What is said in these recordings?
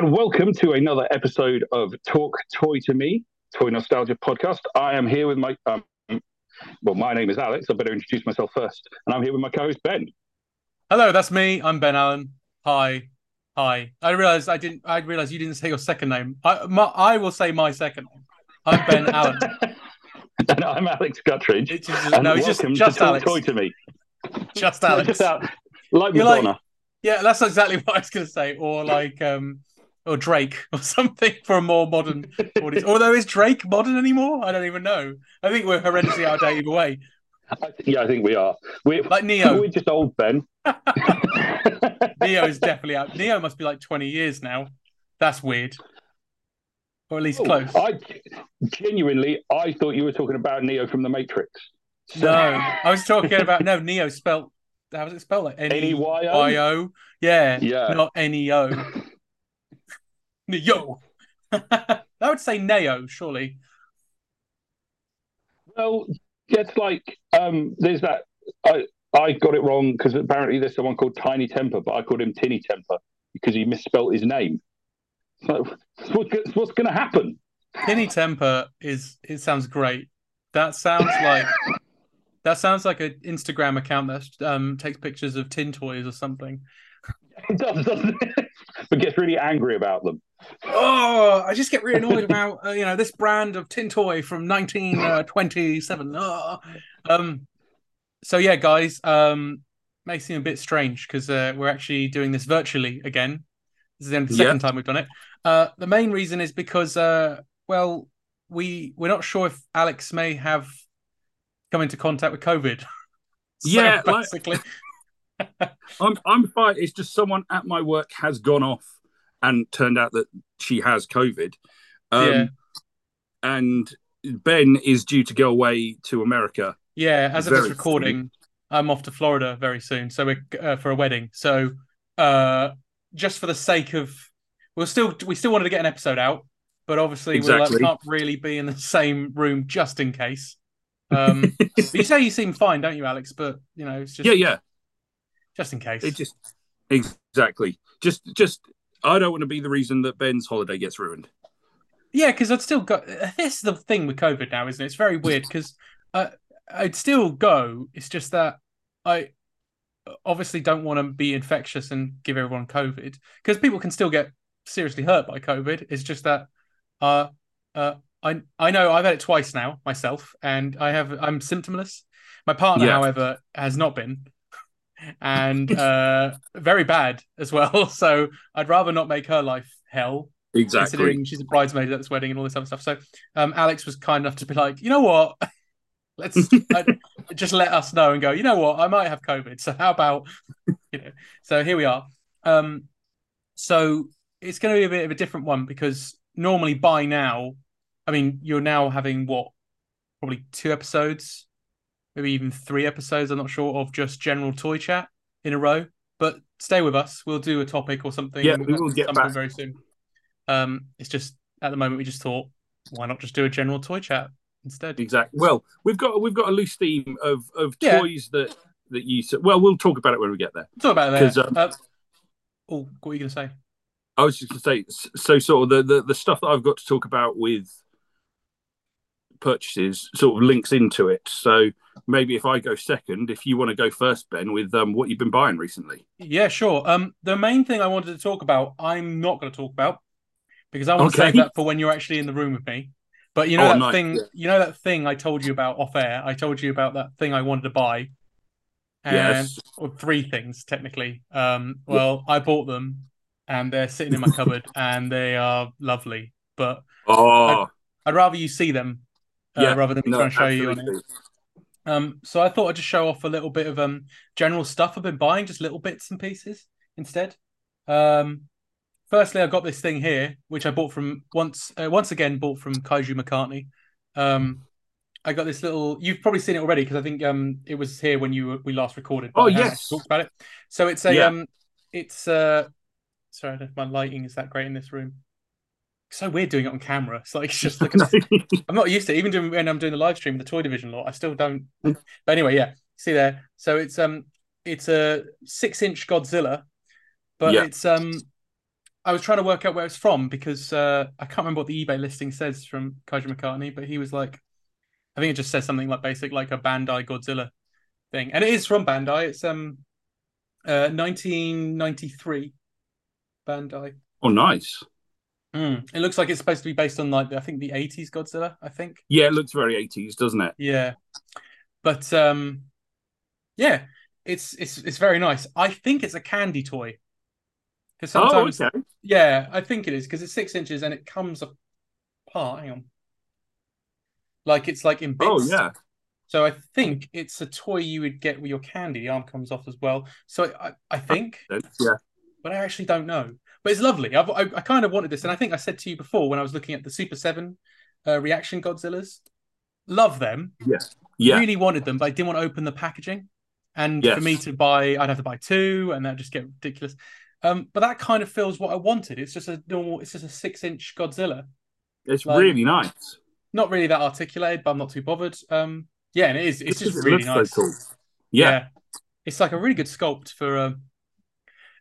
And welcome to another episode of Talk Toy to Me, Toy Nostalgia Podcast. I am here with my, um, well, my name is Alex. I better introduce myself first, and I'm here with my co-host Ben. Hello, that's me. I'm Ben Allen. Hi, hi. I realized I didn't. I realized you didn't say your second name. I, my, I will say my second name. I'm Ben Allen. and I'm Alex Guttridge. It's just, no, it's just just to Alex. Toy to Me. Just Alex. just out, like You're like- Yeah, that's exactly what I was going to say. Or like, um, or Drake or something for a more modern audience. Although is Drake modern anymore? I don't even know. I think we're horrendously outdated of date either way. I yeah, I think we are. We're, Like Ne-Yo. we're just old Ben. Ne-Yo is definitely out. Ne-Yo must be like 20 years now. That's weird. Or at least Oh, close. I genuinely, I thought you were talking about Neo from the Matrix. So- No, I was talking about no Neo spelt. How was it spelled? Like N E Y? O. Yeah, Yeah. not N E O. Neo. I would say Neo, surely. Well, it's like um, there's that. I I got it wrong because apparently there's someone called Tinie Tempah, but I called him Tinny Temper because he misspelt his name. So what's, what's going to happen? Tinny Temper is. It sounds great. That sounds like. That sounds like an Instagram account that um, takes pictures of tin toys or something. It does, doesn't it? but gets really angry about them. Oh, I just get really annoyed about uh, you know this brand of tin toy from 1927. Oh. Um, so yeah, guys, um, may seem a bit strange because uh, we're actually doing this virtually again. This is the Yeah. second time we've done it. Uh, the main reason is because uh, well, we we're not sure if Alex may have come into contact with COVID. So Yeah, like- basically, I'm I'm fine. It's just someone at my work has gone off and turned out that she has COVID. Um, Yeah. And Ben is due to go away to America. Yeah, as of this recording, I'm off to Florida very soon, so we're uh, for a wedding. So, uh, just for the sake of, we'll still we still wanted to get an episode out, but obviously we Exactly. can't really be in the same room just in case. Um, you say you seem fine, don't you, Alex? But you know, it's just yeah, yeah. just in case. It just exactly. Just just I don't want to be the reason that Ben's holiday gets ruined. Yeah, because I'd still go. This is the thing with COVID now, isn't it? It's very weird because uh, I'd still go. It's just that I obviously don't want to be infectious and give everyone COVID because people can still get seriously hurt by COVID. It's just that uh, uh, I I know I've had it twice now myself, and I have I'm symptomless. My partner, Yeah. however, has not been. And uh, very bad as well. So I'd rather not make her life hell Exactly. considering she's a bridesmaid at this wedding and all this other stuff. So um, Alex was kind enough to be like, you know what? Let's uh, just let us know and go. You know what? I might have COVID. So how about you know? So here we are. Um, so it's going to be a bit of a different one because normally by now, I mean, you're now having what probably two episodes, maybe even three episodes. I'm not sure of just general toy chat in a row. But stay with us. We'll do a topic or something. Yeah, we will get back. very soon. Um, it's just at the moment we just thought, why not just do a general toy chat instead? Exactly. Well, we've got we've got a loose theme of of Yeah. toys that that you. Well, we'll talk about it when we get there. Talk about it there. um, Uh, oh, what are you going to say? I was just going to say, so sort of the, the the stuff that I've got to talk about with purchases sort of links into it. So maybe if I go second, if you want to go first, Ben, with um, what you've been buying recently. Yeah, sure. Um, the main thing I wanted to talk about, I'm not going to talk about because I want to Okay. save that for when you're actually in the room with me. But you know Oh, that nice, thing, yeah. you know that thing I told you about off air. I told you about that thing I wanted to buy, and Yes. or three things technically. Um, well, I bought them, and they're sitting in my cupboard, and they are lovely. But Oh, I'd rather you see them uh, Yeah, rather than me no, trying to show you on it. Um, so I thought I'd just show off a little bit of um general stuff I've been buying, just little bits and pieces instead. Um, firstly, I got this thing here, which I bought from once uh, once again bought from Kaiju McCartney. Um, I got this little. You've probably seen it already because I think um it was here when you were- we last recorded. Oh, yes. talked about it. So it's a Yeah. um it's uh sorry I don't know if my lighting is that great in this room. So weird doing it on camera. It's like it's just like I'm not used to it. even doing when I'm doing the live stream with the toy division lot. I still don't. But anyway, yeah, see there. So it's um it's a six inch Godzilla, but Yeah. it's um I was trying to work out where it's from because uh, I can't remember what the eBay listing says from Kaiju McCartney, but he was like, I think it just says something like basic like a Bandai Godzilla thing, and it is from Bandai. It's um, uh, 1993 Bandai. Oh, nice. Mm. It looks like it's supposed to be based on like I think the 80s Godzilla. I think. Yeah, it looks very 80s, doesn't it? Yeah, but um, yeah, it's it's it's very nice. I think it's a candy toy. Because sometimes, oh, okay. yeah, I think it is because it's six inches and it comes apart. Hang on, like it's like in bits. Oh, yeah. So I think it's a toy you would get with your candy. The arm comes off as well. So I, I think, yeah, but I actually don't know. But it's lovely. I've, I, I kind of wanted this, and I think I said to you before when I was looking at the Super Seven uh, reaction Godzillas. Love them. Yes. Yeah. Really wanted them, but I didn't want to open the packaging. And Yes. for me to buy, I'd have to buy two, and that just get ridiculous. Um, but that kind of feels what I wanted. It's just a normal. It's just a six-inch Godzilla. It's Like- really nice. Not really that articulated, but I'm not too bothered. Um, yeah, and it is. It's just It really nice. so cool. Yeah. it's like a really good sculpt for a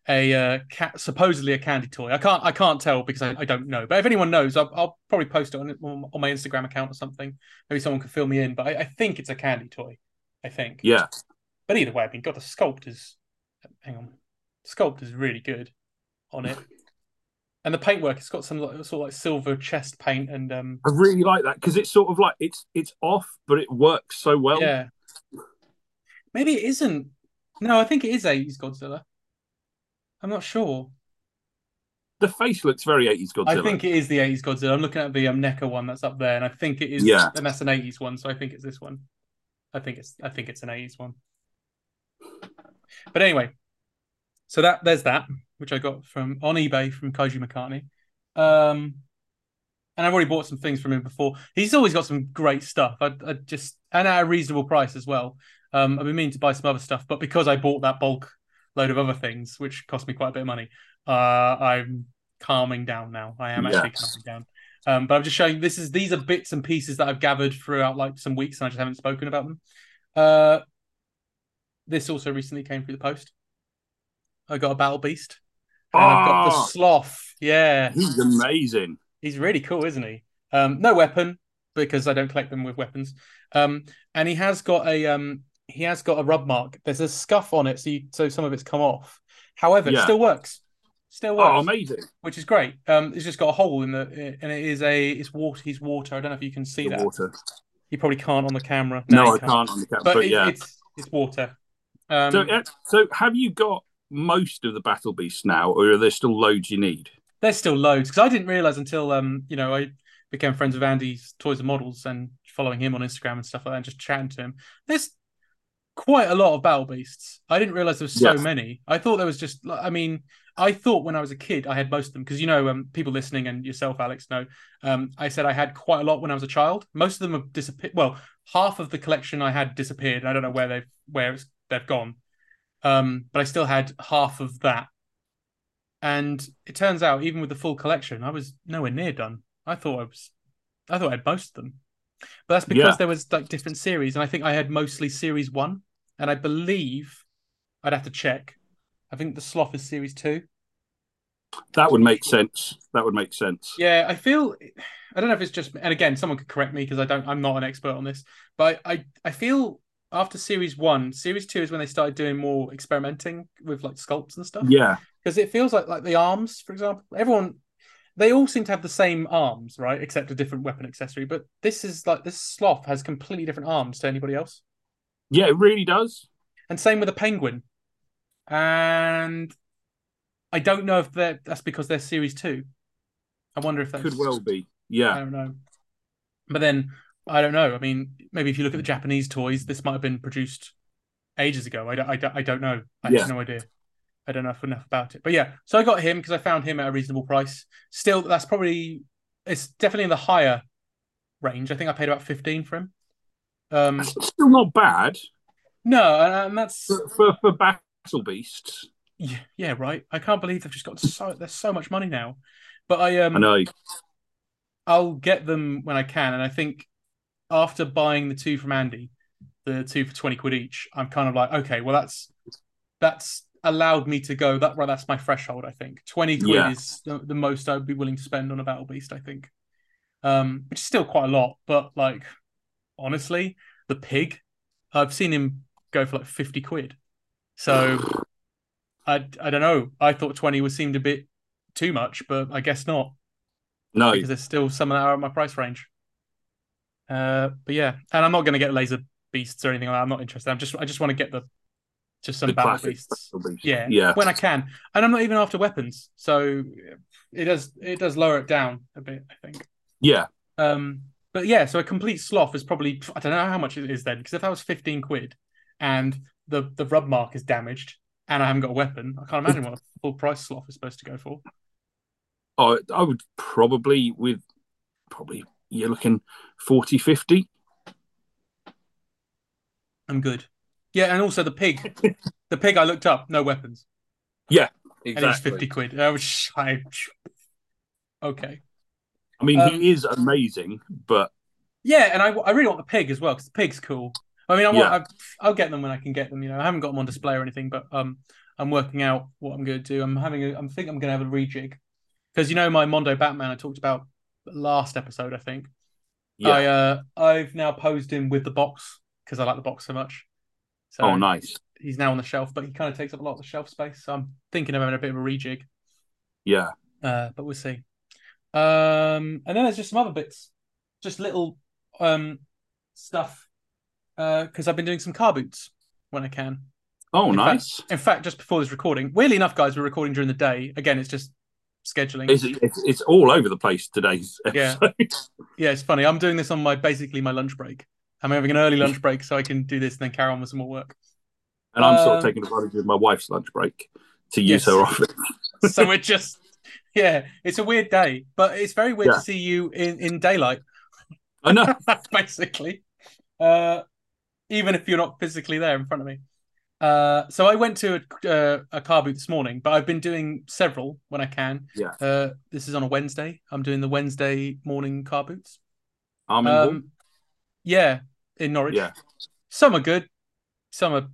a uh, ca- supposedly a candy toy. I can't I can't tell because I, I don't know. But if anyone knows, I'll, I'll probably post it on on my Instagram account or something. Maybe someone could fill me in. But I, I think it's a candy toy. I think. Yeah. But either way, I mean, God, the sculpt is. Hang on, sculpt is really good on it, and the paintwork. It's got some like, sort of like silver chest paint and um. I really like that because it's sort of like it's it's off, but it works so well. yeah. Maybe it isn't. No, I think it is 80s Godzilla. I'm not sure. The face looks very 80s Godzilla. I think it is the 80s Godzilla. I'm looking at the um, NECA one that's up there, and I think it is. Yeah. and that's an 80s one, so I think it's this one. I think it's. I think it's an 80s one. But anyway, so that there's that, which I got from on eBay from Kaiju McCartney. Um, and I've already bought some things from him before. He's always got some great stuff. I, I just and at a reasonable price as well. Um, I've been meaning to buy some other stuff, but because I bought that bulk load of other things, which cost me quite a bit of money, uh, I'm calming down now. I am actually Yes. calming down. Um, but I'm just showing this is these are bits and pieces that I've gathered throughout like some weeks, and I just haven't spoken about them. Uh, this also recently came through the post. I got a battle beast. And I've got the Oh, sloth. Yeah, he's amazing. he's really cool, isn't he? Um, no weapon because I don't collect them with weapons. Um, and he has got a um, he has got a rub mark. There's a scuff on it, so you, so some of it's come off. However, it still works. Still works Oh, amazing. which is great. Um, it's just got a hole in the, and it is a, it's water. He's water. I don't know if you can see The that. water. You probably can't on the camera. No, you I can't on the camera, But, but, it- yeah. it's it's water. Um, So, so have you got most of the battle beasts now, or are there still loads you need? there's still loads because I didn't realize until um, you know, I became friends with Andy's Toys and Models and following him on Instagram and stuff like that, and just chatting to him. There's quite a lot of battle beasts. I didn't realize there was so Yes. many. I thought there was just. I mean, I thought when I was a kid I had most of them because you know, um, people listening and yourself, Alex, know. Um, I said I had quite a lot when I was a child. Most of them have disappeared. Well, half of the collection I had disappeared. I don't know where they've where it's, they've gone. Um, but I still had half of that. And it turns out, even with the full collection, I was nowhere near done. I thought I was, I thought I had most of them, but that's because Yeah. there was like different series, and I think I had mostly series one, and I believe I'd have to check. I think the sloth is series two. That would make sense. That would make sense. Yeah, I feel I don't know if it's just and again someone could correct me because I don't I'm not an expert on this, but I, I feel after series one, series two is when they started doing more experimenting with like sculpts and stuff. Yeah. Because it feels like like the arms, for example, everyone they all seem to have the same arms, right? Except a different weapon accessory. But this is like this sloth has completely different arms to anybody else. Yeah, it really does. And same with the penguin. And I don't know if that's because they're series two. I wonder if that Could well be. Yeah, I don't know. But then I don't know. I mean, maybe if you look at the Japanese toys, this might have been produced ages ago. I don't, I don't, I don't know. I Yeah. have no idea. I don't know enough about it. But yeah, so I got him because I found him at a reasonable price. Still, that's probably it's definitely in the higher range. I think I paid about fifteen for him. Um, still not bad no, and, and that's for, for, for battle beasts. yeah, yeah, right. I can't believe they've just got so there's so much money now. But I um I know. I'll get them when I can, and I think after buying the two from Andy, the two for twenty quid each, I'm kind of like, okay, well that's that's allowed me to go that right. That's my threshold. I think twenty quid Yeah. is the, the most I'd be willing to spend on a battle beast. I think, um, which is still quite a lot. But like, honestly, the pig, I've seen him go for like fifty quid. So, I I don't know. I thought twenty was seemed a bit too much, but I guess not No, because there's still some of that are at my price range. Uh, but yeah, and I'm not going to get laser beasts or anything like that. I'm not interested. I'm just I just want to get the just some the battle classic beasts. Beast. Yeah, yeah, when I can, and I'm not even after weapons, so it does it does lower it down a bit, I think. yeah. Um, but yeah, so a complete sloth is probably I don't know how much it is then, because if that was 15 quid and the the rub mark is damaged and I haven't got a weapon, I can't imagine what a full price sloth is supposed to go for. I, I would probably with probably you're looking 40, 50. I'm good. Yeah, and also the pig, the pig I looked up, no weapons, and it was 50 quid. I was I, okay. I mean, Um, he is amazing, but Yeah, and I, I really want the pig as well because the pig's cool. I mean, I want, Yeah. I, I'll get them when I can get them. You know, I haven't got them on display or anything, but um, I'm working out what I'm going to do. I'm having, a, I'm think I'm going to have a rejig because you know my Mondo Batman I talked about last episode. I think yeah. I uh, I've now posed him with the box because I like the box so much. So oh, nice. he's now on the shelf, but he kind of takes up a lot of the shelf space. So I'm thinking of having a bit of a rejig, Yeah. uh, but we'll see. Um, and then there's just some other bits, just little um stuff, Uh because I've been doing some car boots when I can. Oh, In fact- nice. In fact, just before this recording, weirdly enough, guys, we're recording during the day. Again, it's just scheduling. It's, it's, it's all over the place today's Yeah. episode. Yeah, it's funny. I'm doing this on my basically my lunch break. I'm having an early lunch break so I can do this and then carry on with some more work. and I'm sort Um, of taking advantage of my wife's lunch break to use Yes. her office. so we're just, yeah, it's a weird day, but it's very weird Yeah. to see you in in daylight. I know. basically. Uh, even if you're not physically there in front of me. Uh, so I went to a, uh, a car boot this morning, but I've been doing several when I can. Yeah. Uh, this is on a Wednesday. I'm doing the Wednesday morning car boots. I'm in Um, yeah, in Norwich. Yeah. Some are good, some are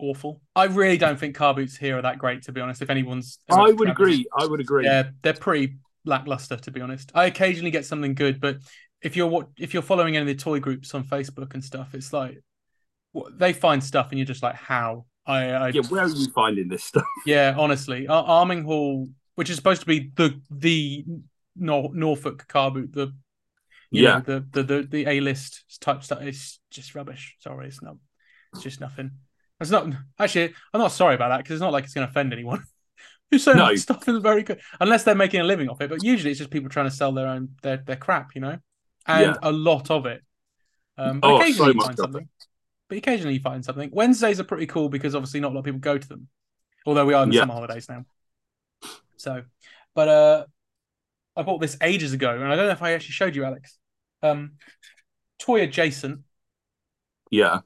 awful. I really don't think car boots here are that great, to be honest. If anyone's, I would agree. I would agree. Yeah, they're pretty lackluster to be honest. I occasionally get something good, but if you're what if you're following any of the toy groups on Facebook and stuff, it's like they find stuff and you're just like, how? I, I Yeah, where are you finding this stuff? yeah, honestly, Ar- Arminghall, which is supposed to be the the Nor- Norfolk car boot, the Yeah. know, the the the, the A list type stuff. It's just rubbish. Sorry, it's not. It's just nothing. It's not actually. I'm not sorry about that because it's not like it's going to offend anyone. Who's saying No. that stuff is very good unless they're making a living off it. But usually it's just people trying to sell their own their their crap, you know, and Yeah. a lot of it. Um, but Oh, so occasionally you much find it. something. But occasionally you find something. Wednesdays are pretty cool because obviously not a lot of people go to them. Although we are in the Yeah. summer holidays now. So, but uh, I bought this ages ago, and I don't know if I actually showed you, Alex. Um, toy adjacent. Yeah.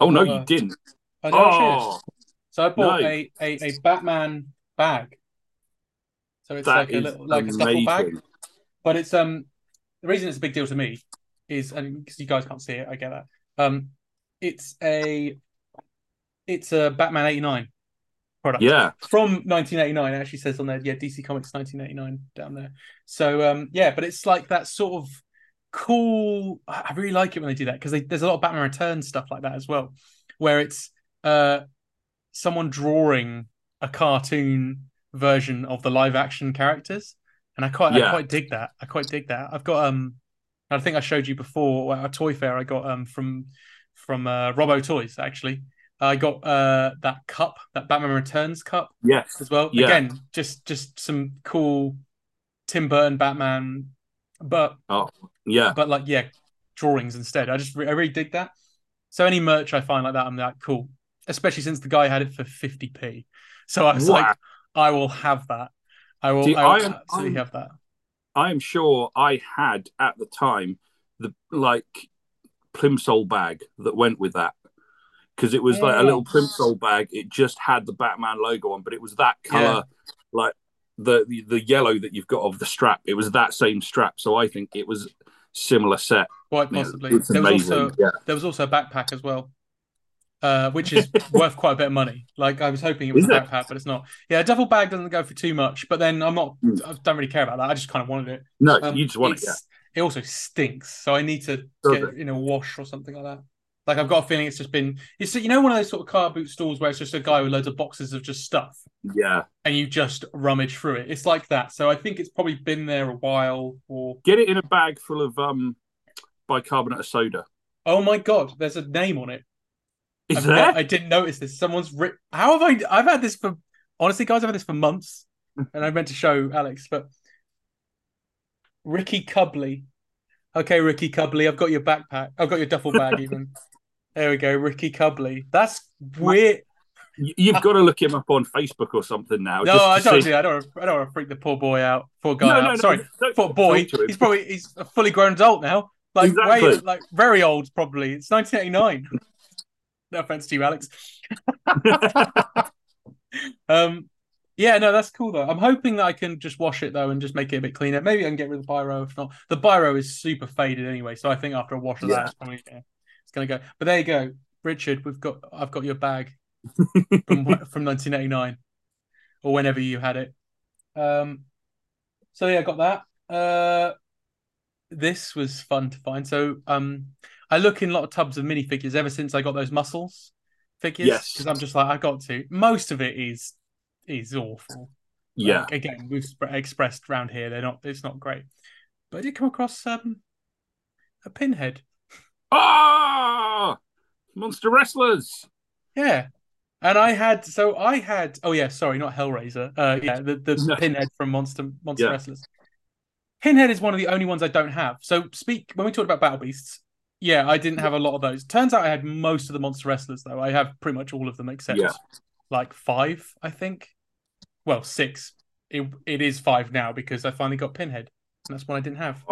Oh no, you didn't. I don't know what it is. Oh, So I bought no. a, a a Batman bag. So it's that like a little like a duffel bag, but it's um the reason it's a big deal to me is and because you guys can't see it, I get that. Um, it's a it's a Batman eighty nine product. Yeah, from 1989 it actually says on there yeah dc comics 1989 down there so um yeah but it's like that sort of cool. I really like it when they do that because there's a lot of batman returns stuff like that as well where it's uh someone drawing a cartoon version of the live action characters. And i quite i quite dig that. I quite dig that. I've got um i think i showed you before at a toy fair i got um from from uh robo toys actually. I got uh that cup that batman returns cup yes, as well. Yeah. Again, just just some cool Tim Burton Batman, but oh, yeah, but like yeah, drawings instead. I just re- I really dig that. So any merch I find like that, I'm like cool. Especially since the guy had it for 50p, so I was Wow. like, I will have that. I will. See, I will I am- absolutely I'm- have that. I am sure I had at the time the like plimsoll bag that went with that because it was like a Oh. little plimsoll bag. It just had the Batman logo on, but it was that color, like the, the the yellow that you've got of the strap. It was that same strap, so I think it was similar set. Quite possibly. there was also yeah, there was also a backpack as well. uh, which is worth quite a bit of money. Like I was hoping it was Is a it? backpack, but it's not. Yeah, a duffel bag doesn't go for too much, but then I'm not. Hmm. I don't really care about that. I just kind of wanted it. No, Um, you just want it. Yeah. It also stinks, so I need to Does get it in a wash or something like that. Like I've got a feeling it's just been. It's you know one of those sort of car boot stalls where it's just a guy with loads of boxes of just stuff, Yeah. and you just rummage through it. It's like that. So I think it's probably been there a while. Or Get it in a bag full of um bicarbonate of soda. oh my god, there's a name on it. Is I've there? I didn't notice this. Someone's written. How have I? I've had this for honestly, guys. I've had this for months, and I meant to show Alex, but Ricky Cubley. Okay, Ricky Cubley, I've got your backpack. I've got your duffel bag. Even there we go, Ricky Cubley. That's weird. You've got to look him up on Facebook or something now. No, I don't see- do that. I don't. I don't want to freak the poor boy out. Poor guy. No, out. no, no, Sorry, poor boy. talk to him. He's probably he's a fully grown adult now. Like Exactly. way, like very old. Probably it's 1989. no offense to you, Alex. Um, yeah, no, that's cool though. I'm hoping that I can just wash it though and just make it a bit cleaner. Maybe I can get rid of the biro. If not, the biro is super faded anyway. So I think after a wash of Yeah. that, it's probably yeah, it's gonna go. But there you go, Richard. We've got I've got your bag from from 1989 or whenever you had it. Um, so yeah, I got that. Uh, this was fun to find. So um, I look in a lot of tubs of minifigures ever since I got those muscles figures. Yes. because I'm just like I got to. Most of it is is awful. yeah. Like, again, we've sp- expressed around here they're not. It's not great. But I did come across um a pinhead. Ah, monster wrestlers. Yeah. And I had so I had oh yeah sorry not Hellraiser uh yeah the the No. Pinhead from Monster Monster Yeah. Wrestlers. Pinhead is one of the only ones I don't have. So speak when we talked about Battle Beasts. Yeah, I didn't have a lot of those. Turns out I had most of the Monster Wrestlers though. I have pretty much all of them except Yeah. like five, I think. Well, six. It it is five now because I finally got Pinhead. And that's one I didn't have.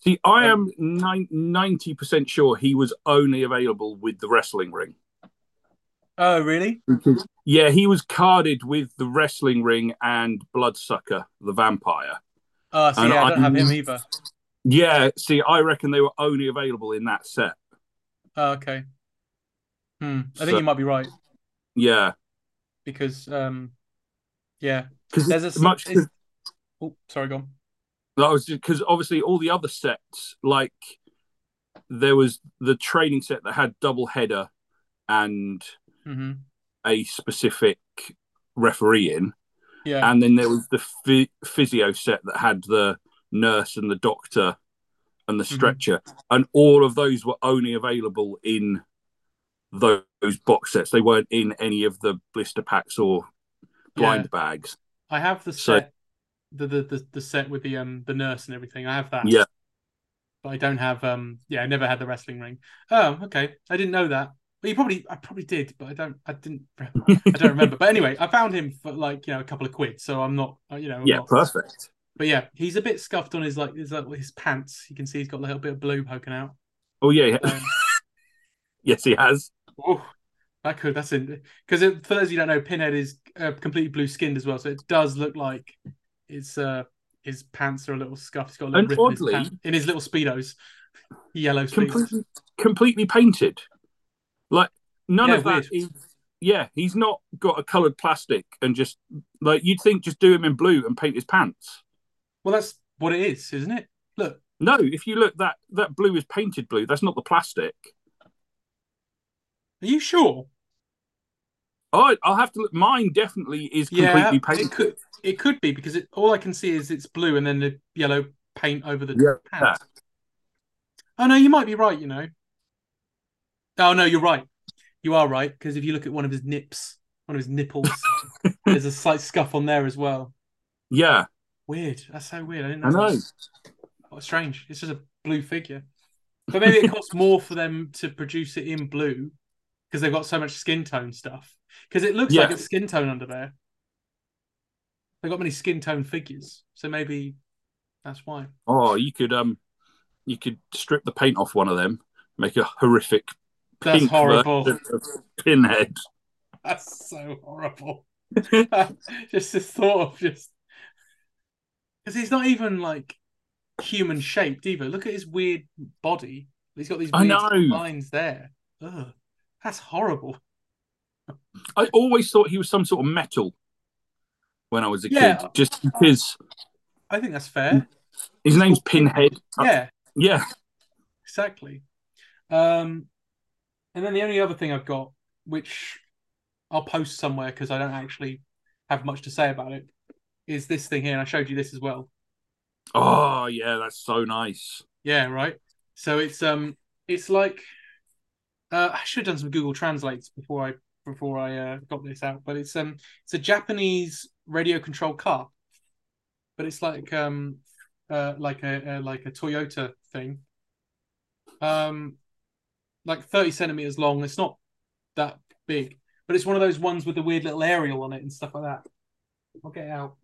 See, I Um, am ninety percent sure he was only available with the wrestling ring. Oh really? Yeah, he was carded with the wrestling ring and Bloodsucker, the vampire. Uh so And yeah, I don't have him either. Yeah, see, I reckon they were only available in that set. Oh, okay. Hmm. I think So- you might be right. Yeah, because um yeah because there's a much. is- oh sorry go on That was because obviously all the other sets, like there was the training set that had double header and hmm a specific referee in, yeah and then there was the phy- physio set that had the nurse and the doctor and the Mhm. stretcher, and all of those were only available in those, those box sets. They weren't in any of the blister packs or blind yeah. bags. I have the set the, the the the set with the um the nurse and everything. I have that. Yeah. but I don't have um yeah I never had the wrestling ring. Oh okay. I didn't know that. But you probably I probably did but I don't I didn't I don't remember. But anyway I found him for like you know a couple of quid so I'm not uh, you know I'm Yeah, not- perfect. but yeah he's a bit scuffed on his like his like his pants. You can see he's got a little bit of blue poking out. Oh yeah, um, yes, he has. Oh, that could that's in because for those of you who don't know, Pinhead is uh, completely blue skinned as well, so it does look like it's uh his pants are a little scuffed. He's got a little And rip in his oddly- pant- in his little speedos, yellow speedos. completely, completely painted. Like none Yeah, of that weird. is. Yeah, he's not got a coloured plastic and just like you'd think, just do him in blue and paint his pants. Well, that's what it is, isn't it? Look, No, if you look, that that blue is painted blue. That's not the plastic. are you sure? Oh, I'll have to look. Mine definitely is completely it painted. could it could be because it, all I can see is it's blue and then the yellow paint over the Yeah. pants. Oh no, you might be right. You know. Oh no, you're right. You are right because if you look at one of his nips, one of his nipples, there's a slight scuff on there as well. Yeah, Weird. That's so weird. I didn't know. I know. Oh, strange. It's just a blue figure. But maybe it costs more for them to produce it in blue because they've got so much skin tone stuff. Because it looks like Yeah. it's skin tone under there. They've got many skin tone figures, so maybe that's why. Oh, you could um, you could strip the paint off one of them, make a horrific That's horrible. Pinhead. That's so horrible. just the thought of just because he's not even like human shaped either. Look at his weird body. He's got these I weird know. lines there. Ugh, that's horrible. I always thought he was some sort of metal when I was a Yeah. kid, just because I think that's fair. his name's Pinhead. Yeah, Yeah. exactly. Um, and then the only other thing I've got, which I'll post somewhere because I don't actually have much to say about it, is this thing here. And I showed you this as well. Oh, yeah, that's so nice. Yeah, right. So it's um, it's like uh, I should have done some Google Translates before I before I uh, got this out, but it's um, it's a Japanese radio controlled car, but it's like um, uh, like a, a like a Toyota thing, um, like thirty centimeters long. It's not that big, but it's one of those ones with the weird little aerial on it and stuff like that. I'll get it out.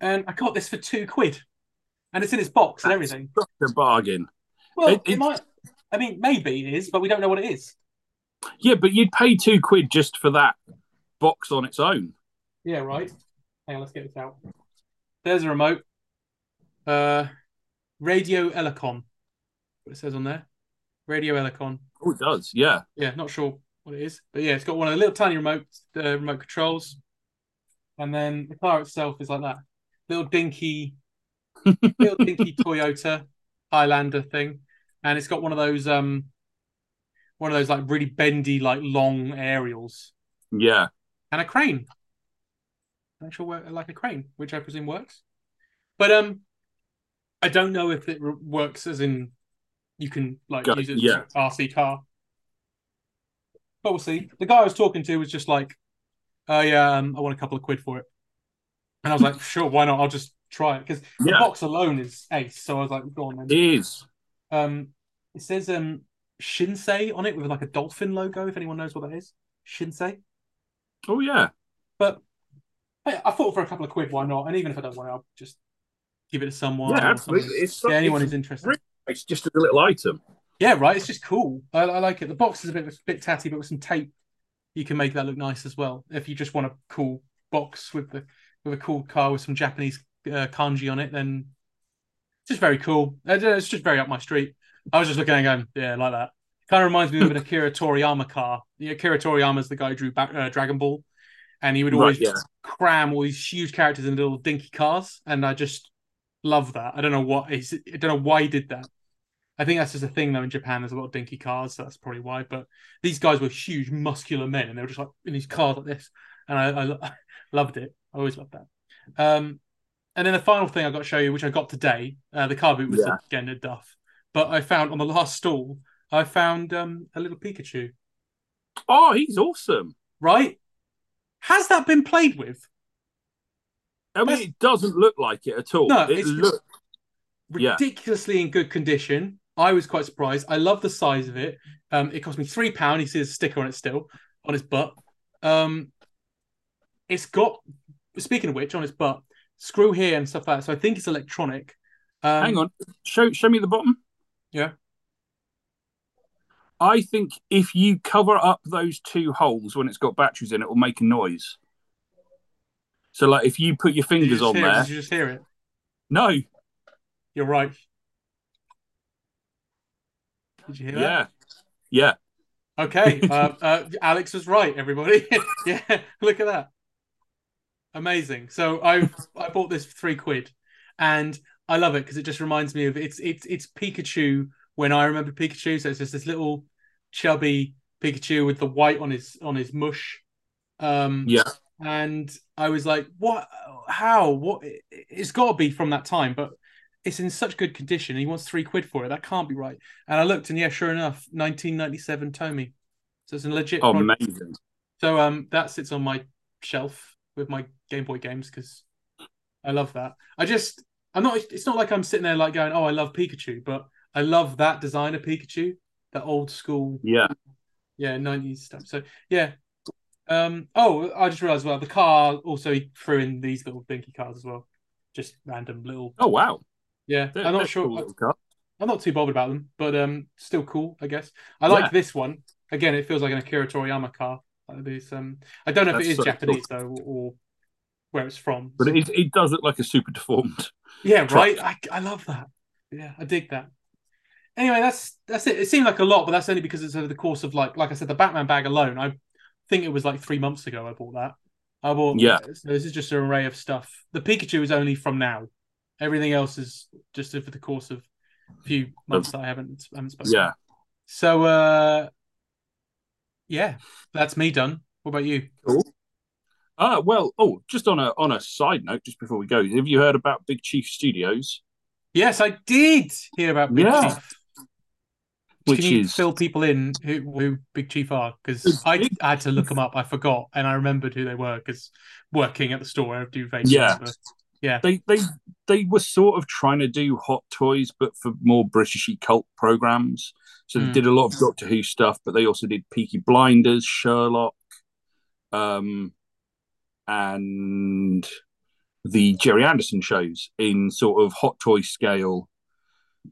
And I got this for two quid, and it's in its box and everything. Such a bargain. Well, It- it, might. I mean, maybe it is, but we don't know what it is. Yeah, but you'd pay two quid just for that box on its own. Yeah, right. Hang on, let's get this out. There's a remote. Uh, Radio Elecon. What it says on there. Radio Elecon. Oh, it does. Yeah. Yeah, not sure what it is, but yeah, it's got one of the little tiny remote uh, remote controls, and then the car itself is like that little dinky, little dinky Toyota Highlander thing, and it's got one of those um, one of those like really bendy, like long aerials, Yeah. And a crane. Actual work like a crane, which I presume works. But um, I don't know if it works as in you can like Go- use it yeah. as an RC car. But we'll see. The guy I was talking to was just like, "Oh yeah, um, I want a couple of quid for it," and I was like, "Sure, why not? I'll just try it." Because the box alone is ace. So I was like, "Go on then." It is. Um, it says um Shinsei on it with like a dolphin logo. If anyone knows what that is, Shinsei. Oh, yeah. But hey, I thought for a couple of quid, why not? And even if I don't want it, I'll just give it to someone. Yeah, absolutely. It's yeah, anyone who's interested. It's just a little item. Yeah, right. It's just cool. I, I like it. The box is a bit a bit tatty, but with some tape, you can make that look nice as well. If you just want a cool box with the with a cool car with some Japanese uh, kanji on it, then it's just very cool. It's just very up my street. I was just looking at it going, yeah, like that. Kind of reminds me of an Akira Toriyama car. The Akira Toriyama's the guy who drew back, uh, Dragon Ball, and he would Right, always yeah. cram all these huge characters in little dinky cars, and I just love that. I don't know what I don't know why he did that. I think that's just a thing though in Japan. There's a lot of dinky cars, so that's probably why. But these guys were huge, muscular men, and they were just like in these cars like this, and I, I, lo- loved it. I always loved that. Um, and then the final thing I got to show you, which I got today, uh, the car boot was Yeah. again a duff, but I found on the last stall, I found um, a little Pikachu. Oh, he's awesome. Right? Has that been played with? I mean, That's- it doesn't look like it at all. No, it it's- look. Yeah. ridiculously in good condition. I was quite surprised. I love the size of it. Um, it cost me three pound. He see a sticker on it still on his butt. Um, it's got. Speaking of which, on his butt, screw here and stuff like that. So I think it's electronic. Um, Hang on. Show show me the bottom. Yeah. I think if you cover up those two holes when it's got batteries in, it will make a noise. So, like, if you put your Did you fingers on hear it? there, Did you just hear it? no, You're right. Did you hear that? yeah, yeah, Okay, uh, uh, Alex was right. Everybody, yeah, look at that, amazing. So I I bought this for three quid, and I love it because it just reminds me of it's it's it's Pikachu when I remember Pikachu. So it's just this little chubby Pikachu with the white on his on his mush. Um, yeah. and I was like, "What? How? What? It- It's got to be from that time." But it's in such good condition. He wants three quid for it. That can't be right. And I looked, and yeah, sure enough, 1997 Tomy. So it's a legit. Oh, product. amazing. So um, that sits on my shelf with my Game Boy games because I love that. I just, I'm not. It's not like I'm sitting there like going, "Oh, I love Pikachu," but I love that designer Pikachu, that old school Yeah, yeah, 90s stuff. So yeah. Um oh I just realized well the car also he threw in these little dinky cars as well. Just random little Oh, wow. yeah. They're- I'm not sure cool. I'm not too bothered about them, but um still cool, I guess. I like this one. Again, it feels like an Akira Toriyama car. Like this, um I don't know if it is so Japanese though or, where it's from. But it, it does look like a super deformed. Yeah, Truck. right. I, I love that. Yeah, I dig that. Anyway, that's that's it. It seemed like a lot, but that's only because it's over the course of like like I said, the Batman bag alone. I think it was like three months ago I bought that. I bought Yeah. So this is just an array of stuff. The Pikachu is only from now. Everything else is just over the course of a few months that I haven't haven't spoken. Yeah. So uh yeah, that's me done. What about you? Ah, well, oh, just on a on a side note, just before we go, have you heard about Big Chief Studios? Yes, I did hear about Big Yeah. Chief. Which Can you is fill people in who, who Big Chief are? Because I, I had to look them up. I forgot, and I remembered who they were because working at the store, I do Yeah. remember. they they they were sort of trying to do hot toys, but for more Britishy cult programs. So they Hmm. did a lot of Doctor Who stuff, but they also did Peaky Blinders, Sherlock, um, and the Gerry Anderson shows in sort of hot toy scale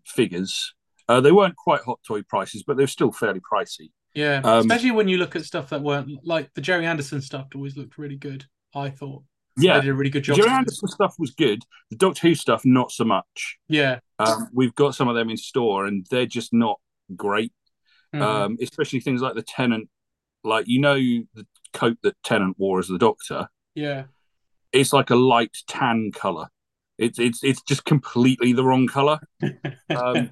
figures. Uh, they weren't quite hot toy prices, but they're still fairly pricey. Yeah, Um, especially when you look at stuff that weren't like the Gerry Anderson stuff. Always looked really good. I thought Yeah, they did a really good job. Gerry it. Anderson stuff was good. The Doctor Who stuff, not so much. Yeah, Um, we've got some of them in store, and they're just not great. Mhm. Um, especially things like the Tennant, like you know the coat that Tennant wore as the Doctor. yeah, It's like a light tan color. It's it's it's just completely the wrong color. Um,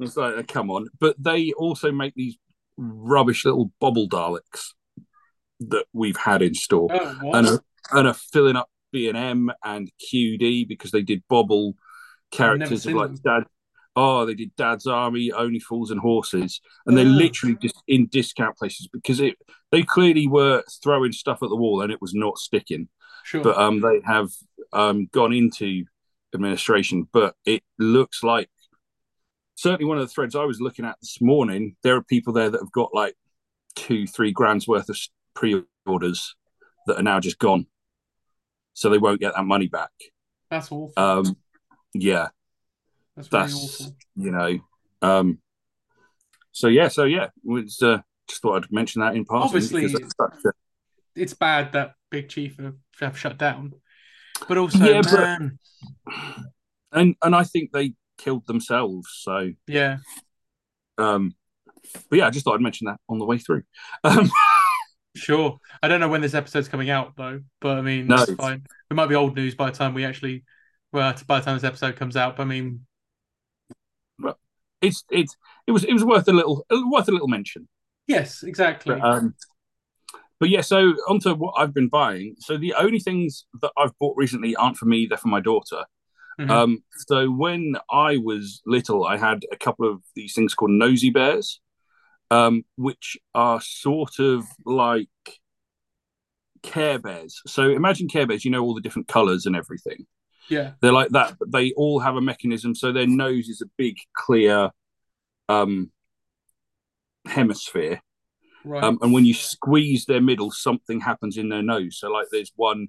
It's like uh, come on, but they also make these rubbish little bobble Daleks that we've had in store. oh, and are, and are filling up B and M and QD because they did bobble characters of like them. Dad. Oh, they did Dad's Army, Only Fools and Horses, and they're Oh. literally just in discount places because it they clearly were throwing stuff at the wall and it was not sticking. sure. But um, they have um gone into administration, but it looks like certainly one of the threads I was looking at this morning. There are people there that have got like two, three grand's worth of pre-orders that are now just gone, so they won't get that money back. that's awful. Um, yeah, that's really that's awful. you know, um, so yeah, so yeah, was uh, just thought I'd mention that in passing. Obviously- a- It's bad that Big Chief have, shut down, but also, Yeah, but- man, and and I think they killed themselves. So, yeah, um, but yeah, I just thought I'd mention that on the way through. Um, sure. I don't know when this episode's coming out though, but I mean, No. that's fine. It might be old news by the time we actually, well, by the time this episode comes out. But I mean, it's it's it was it was worth a little worth a little mention. yes, exactly. But, um, but yeah, so onto what I've been buying. So the only things that I've bought recently aren't for me; they're for my daughter. Mhm. Um, so when I was little, I had a couple of these things called nosy bears, um, which are sort of like Care Bears. So imagine Care Bears. You know all the different colours and everything. yeah, They're like that, but they all have a mechanism. So their nose is a big, clear um, hemisphere. right. Um, and when you squeeze their middle, something happens in their nose. So, like, there's one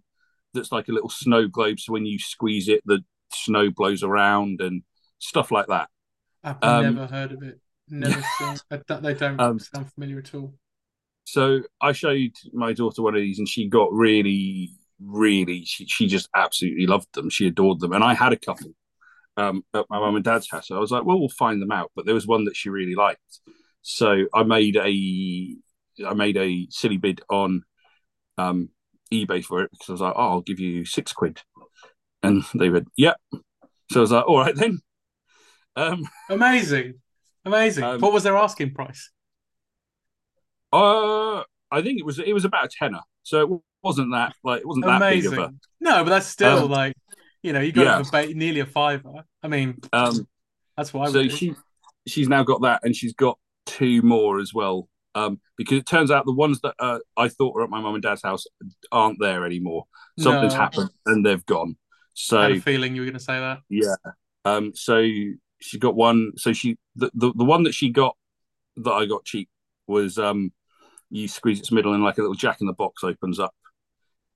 that's like a little snow globe. So when you squeeze it, the snow blows around and stuff like that. I've um, never heard of it. Never seen. They don't Um, sound familiar at all. So I showed my daughter one of these, and she got really, really. She she just absolutely loved them. She adored them, and I had a couple um, at my mum and dad's house. So I was like, well, we'll find them out. But there was one that she really liked, so I made a I made a silly bid on um, eBay for it because I was like, oh, I'll give you six quid, and they went, yep. So I was like, all right then. Um, Amazing, amazing. Um, what was their asking price? uh, I think it was it was about a tenner, so it wasn't that like it wasn't that big Amazing. of a. No, but that's still Um, like, you know, you got yeah. ba- nearly a fiver. I mean, Um, that's would so do. she she's now got that and she's got two more as well um because it turns out the ones that uh, i thought were at my mum and dad's house aren't there anymore something's No. happened and they've gone I so had a feeling you were going to say that. yeah um so she got one so she the, the the one that she got that i got cheap was um you squeeze its middle and like a little jack in the box opens up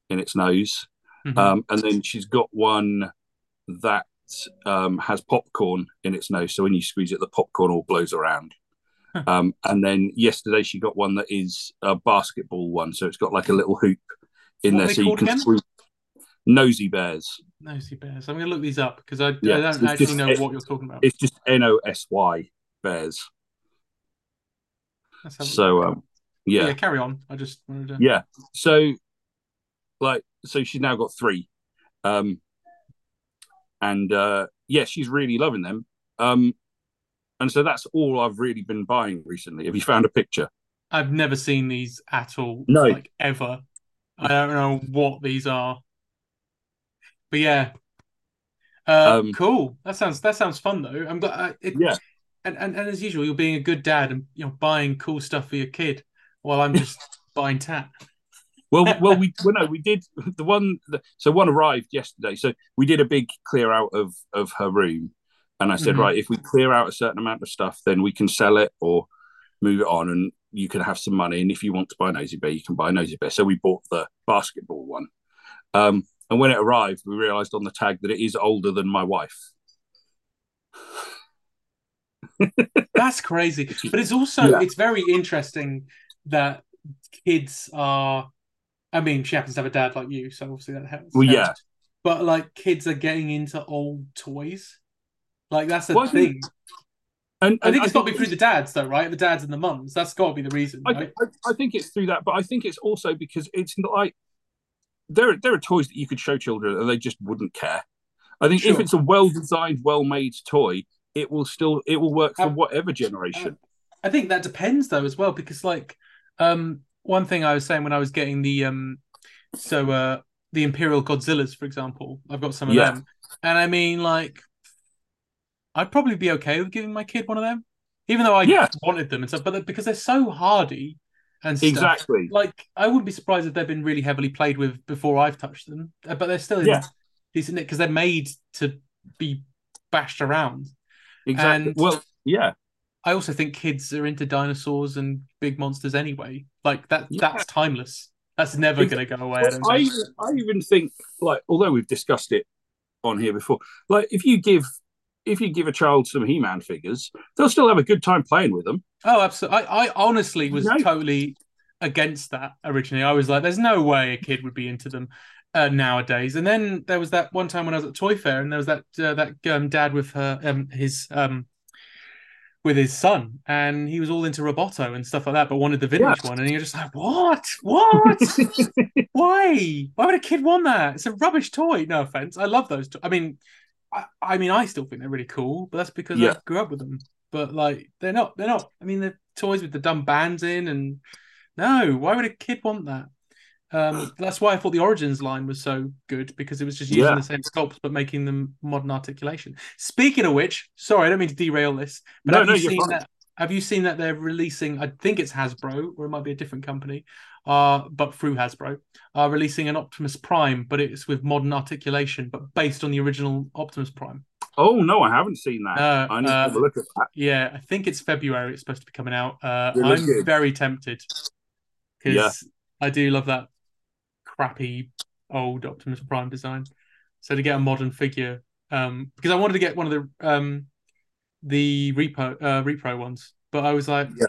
in its nose Mhm. um, and then she's got one that um, has popcorn in its nose. So when you squeeze it, the popcorn all blows around. Huh. Um, and then yesterday she got one that is a basketball one. So it's got like a little hoop in What there. So you can squeeze nosy bears. Nosy bears. I'm going to look these up because I, Yeah, I don't actually just- know what you're talking about. It's just N O S Y. bears. Let's have a So um, yeah, yeah, carry on. I just wanted to. yeah. So like, so she's now got three, um, and uh, yeah, she's really loving them. Um, and so that's all I've really been buying recently. Have you found a picture? I've never seen these at all. No. like ever. I don't know what these are, but yeah. Uh, Um, cool. That sounds that sounds fun though. I'm glad. Uh, it, Yeah. And, and and as usual, you're being a good dad and you know buying cool stuff for your kid, while I'm just buying tat. Well, well, we well, no, we did the one. The, so one arrived yesterday. So we did a big clear out of of her room, and I said, Mhm. right, if we clear out a certain amount of stuff, then we can sell it or move it on, and you can have some money. And if you want to buy a Nosy Bear, you can buy a Nosy Bear. So we bought the basketball one, um, and when it arrived, we realised on the tag that it is older than my wife. That's crazy. But it's also Yeah. it's very interesting that kids are. I mean, she happens to have a dad like you, so obviously that helps. Well, yeah. But like, kids are getting into old toys. Like that's a Well, thing. think- And, I think it's got to be through the dads, though, right? The dads and the mums. That's got to be the reason, I, right? I, I think it's through that, but I think it's also because it's not like there are there are toys that you could show children and they just wouldn't care. I think if it's a well designed, well made toy, it will still it will work for Uh, whatever generation. I think that depends though as well because like um one thing I was saying when I was getting the um so uh the Imperial Godzillas for example I've got some of Yeah. them and I mean like I'd probably be okay with giving my kid one of them even though I Yeah. wanted them and stuff but because they're so hardy and stuff, exactly. like I wouldn't be surprised if they've been really heavily played with before I've touched them uh, but they're still Yeah. decent because they're made to be bashed around Exactly. and- well, yeah. I also think kids are into dinosaurs and big monsters anyway. Like that Yeah. that's timeless. That's never going to go away. I I. I even think like although we've discussed it on here before, like if you give if you give a child some He Man figures, they'll still have a good time playing with them. Oh, absolutely. I, I honestly was No. totally against that originally. I was like, there's no way a kid would be into them uh, nowadays. And then there was that one time when I was at Toy Fair, and there was that uh, that um, dad with her um, his um with his son, and he was all into Roboto and stuff like that, but wanted the vintage Yeah. one, and you're just like, what, what? Why? Why would a kid want that? It's a rubbish toy. No offense. I love those. To- I mean, I, I mean, I still think they're really cool, but that's because I grew up with them. But like, they're not. They're not. I mean, they're toys with the dumb bands in, and no, why would a kid want that? Um, that's why I thought the Origins line was so good because it was just using Yeah. the same sculpts but making them modern articulation. Speaking of which, sorry, I don't mean to derail this, but No, have no, you seen fine. that? Have you seen that they're releasing? I think it's Hasbro, or it might be a different company, uh, but through Hasbro, are releasing an Optimus Prime, but it's with modern articulation, but based on the original Optimus Prime. Oh no, I haven't seen that. No, I need to have a uh, look at that. Yeah, I think it's February. It's supposed to be coming out. Uh, I'm very tempted because Yeah. I do love that crappy old Optimus Prime design. So to get a modern figure, um, because I wanted to get one of the um, the repo uh, repro ones, but I was like, Yeah.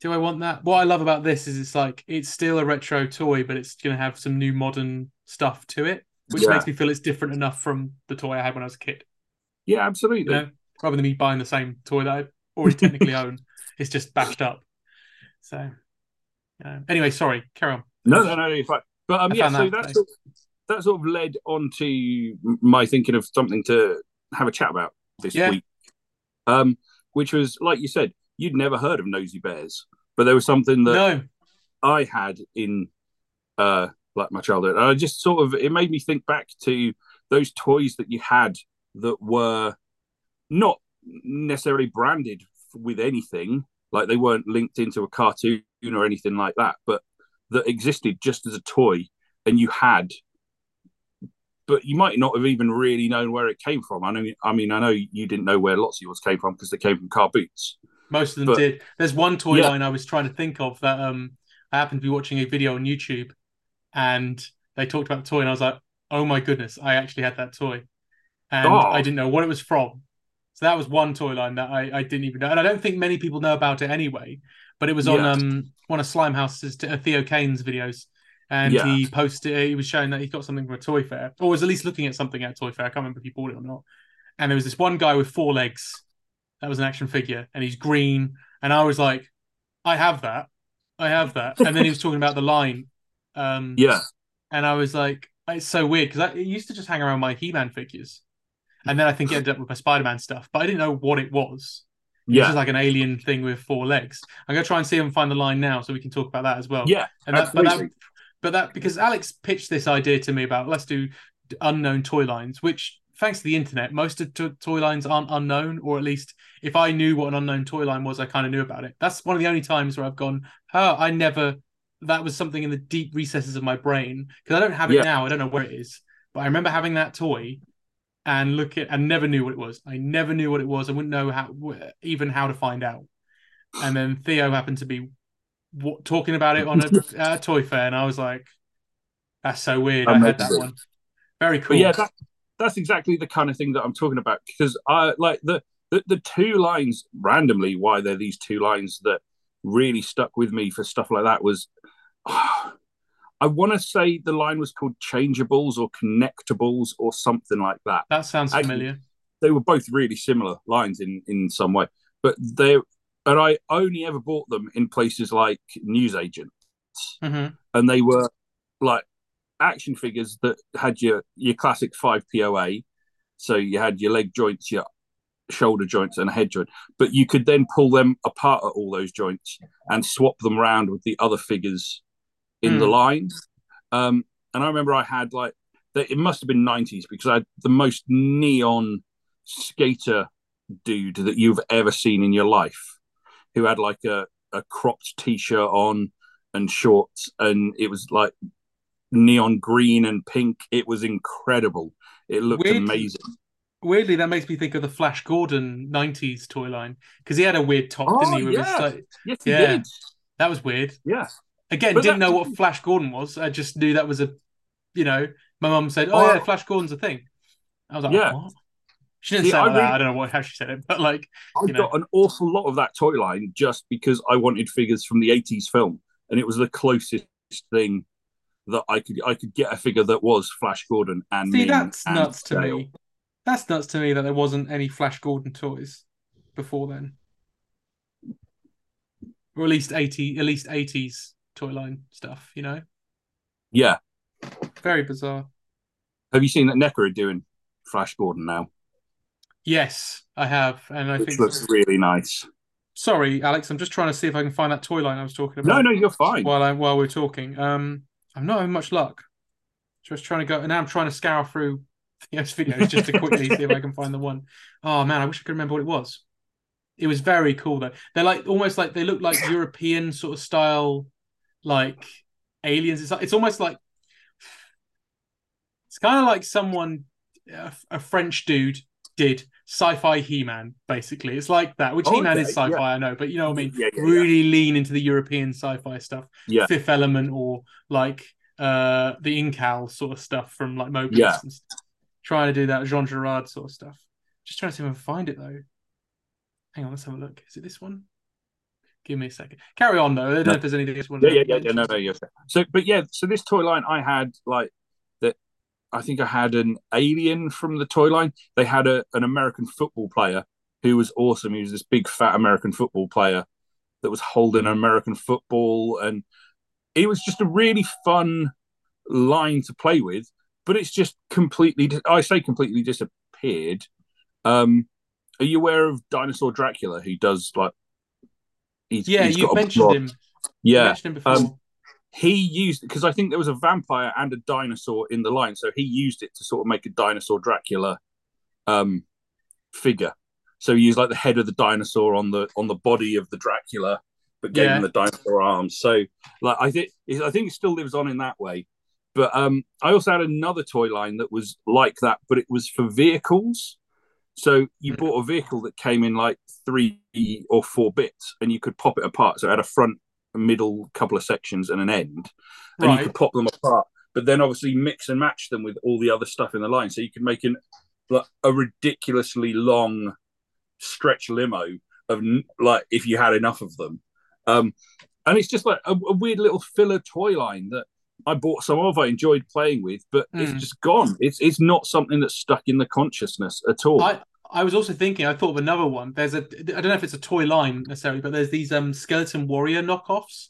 do I want that? What I love about this is it's like it's still a retro toy, but it's going to have some new modern stuff to it, which Yeah. makes me feel it's different enough from the toy I had when I was a kid Yeah, absolutely. you know, rather than me buying the same toy that I already technically own. It's just bashed up. So, uh, anyway, sorry, carry on. No, no, no, you're fine. But um, I yeah, so that that's today. sort that sort of led on to my thinking of something to have a chat about this Yeah. week. Um, which was like you said, you'd never heard of Nosy Bears, but there was something that No, I had in uh like my childhood. And I just sort of it made me think back to those toys that you had that were not necessarily branded with anything, like they weren't linked into a cartoon or anything like that, but that existed just as a toy and you had but you might not have even really known where it came from. I know I mean I know you didn't know where lots of yours came from because they came from car boots. most of them But- did. There's one toy Yeah. line I was trying to think of that um I happened to be watching a video on YouTube, and they talked about the toy, and I was like, oh my goodness, I actually had that toy, and Oh. I didn't know what it was from. So that was one toy line that I, I didn't even know, and I don't think many people know about it anyway. But it was on Yeah. um one of Slimehouse's Theo Kane's videos, and Yeah. he posted he was showing that he got something from a toy fair, or was at least looking at something at a toy fair. I can't remember if he bought it or not. And there was this one guy with four legs, that was an action figure, and he's green, and I was like, I have that, I have that, and then he was talking about the line, um, Yeah. and I was like, it's so weird because it used to just hang around my He-Man figures, and then I think it ended up with my Spider-Man stuff, but I didn't know what it was. It's Yeah. just like an alien thing with four legs. I'm gonna try and see if I can find the line now, so we can talk about that as well. Yeah. and that, but that. But that because Alex pitched this idea to me about let's do unknown toy lines, which thanks to the internet, most of to- toy lines aren't unknown, or at least if I knew what an unknown toy line was, I kind of knew about it. That's one of the only times where I've gone, oh, I never. That was something in the deep recesses of my brain because I don't have it Yeah. now. I don't know where it is, but I remember having that toy and look at and never knew what it was. I never knew what it was. I wouldn't know how even how to find out. And then Theo happened to be w- talking about it on a uh, toy fair, and I was like, "That's so weird." I had that Amazing. one. Very But cool. yeah, that, that's exactly the kind of thing that I'm talking about because I like the, the the two lines randomly. Why they're these two lines that really stuck with me for stuff like that was, I want to say the line was called changeables or connectables or something like that. that sounds Actually, familiar. They were both really similar lines in in some way, but they and I only ever bought them in places like newsagents hmm and they were like action figures that had your your classic five POA. So you had your leg joints, your shoulder joints, and a head joint. But you could then pull them apart at all those joints and swap them around with the other figures in the Hmm. line. Um, and I remember I had like. It must have been nineties because I had the most neon skater dude that you've ever seen in your life, who had like a a cropped t-shirt on and shorts, and it was like neon green and pink. It was incredible. It looked Weirdly- amazing. Weirdly, that makes me think of the Flash Gordon '90s toy line because he had a weird top, didn't Oh, he? With his, like- Yes, he Yeah. did. that was weird. Yeah. Again, But didn't know what Flash Gordon was. I just knew that was a, you know, my mum said, "Oh, Oh. yeah, Flash Gordon's a thing." I was like, Yeah. "What?" She didn't See, say I really- I don't know what how she said it, but like, I you know. got an awful lot of that toy line just because I wanted figures from the '80s film, and it was the closest thing that I could I could get a figure that was Flash Gordon and see, that's and nuts to me. That's nuts to me that there wasn't any Flash Gordon toys before then, or at least eighty, at least eighties toy line stuff. You know, Yeah. very bizarre. Have you seen that NECA are doing Flash Gordon now? Yes, I have, and I Which think. looks really nice. Sorry, Alex. I'm just trying to see if I can find that toy line I was talking about. No, no, you're fine. while I while we're talking. Um, I'm not having much luck. Just trying to go, and now I'm trying to scour through Theo's videos just to quickly see if I can find the one. Oh man, I wish I could remember what it was. It was very cool though. They're like almost like they look like European sort of style, like aliens. It's like, it's almost like it's kind of like someone, a, a French dude did sci-fi He-Man. Basically, it's like that. Which Oh, He-Man okay, is sci-fi, yeah. I know, but you know what I mean. Yeah, yeah, really lean into the European sci-fi stuff. Yeah. Fifth Element or like uh the Incal sort of stuff from like Moebius. Yeah. and stuff. Trying to do that Jean Giraud sort of stuff. Just trying to see if I can find it though. Hang on, let's have a look. Is it this one? Give me a second. Carry on though. I don't know if there's anything else. Yeah, yeah, yeah, yeah. No, no, yeah. So, but yeah, so this toy line I had like. I think I had an alien from the toy line. They had a an American football player who was awesome. He was this big fat American football player that was holding an American football, and it was just a really fun line to play with. But it's just completely. I say completely disappeared. Um, are you aware of Dinosaur Dracula? Who does like? He's, Yeah, he's you've got mentioned him. You Yeah, mentioned him before. um, he used because I think there was a vampire and a dinosaur in the line, so he used it to sort of make a dinosaur Dracula um, figure. So he used like the head of the dinosaur on the on the body of the Dracula, but gave Yeah. him the dinosaur arms. So like I think I think it still lives on in that way. But um, I also had another toy line that was like that, but it was for vehicles. So you Hmm. bought a vehicle that came in like three or four bits, and you could pop it apart. So it had a front, middle, couple of sections, and an end, and Right. you could pop them apart. But then obviously mix and match them with all the other stuff in the line, so you could make an like a ridiculously long stretch limo of like if you had enough of them. Um, and it's just like a, a weird little filler toy line that I bought some of. I enjoyed playing with, but Mm. it's just gone. It's it's not something that's stuck in the consciousness at all. I I was also thinking, I thought of another one. There's a, I don't know if it's a toy line necessarily, but there's these um skeleton warrior knockoffs.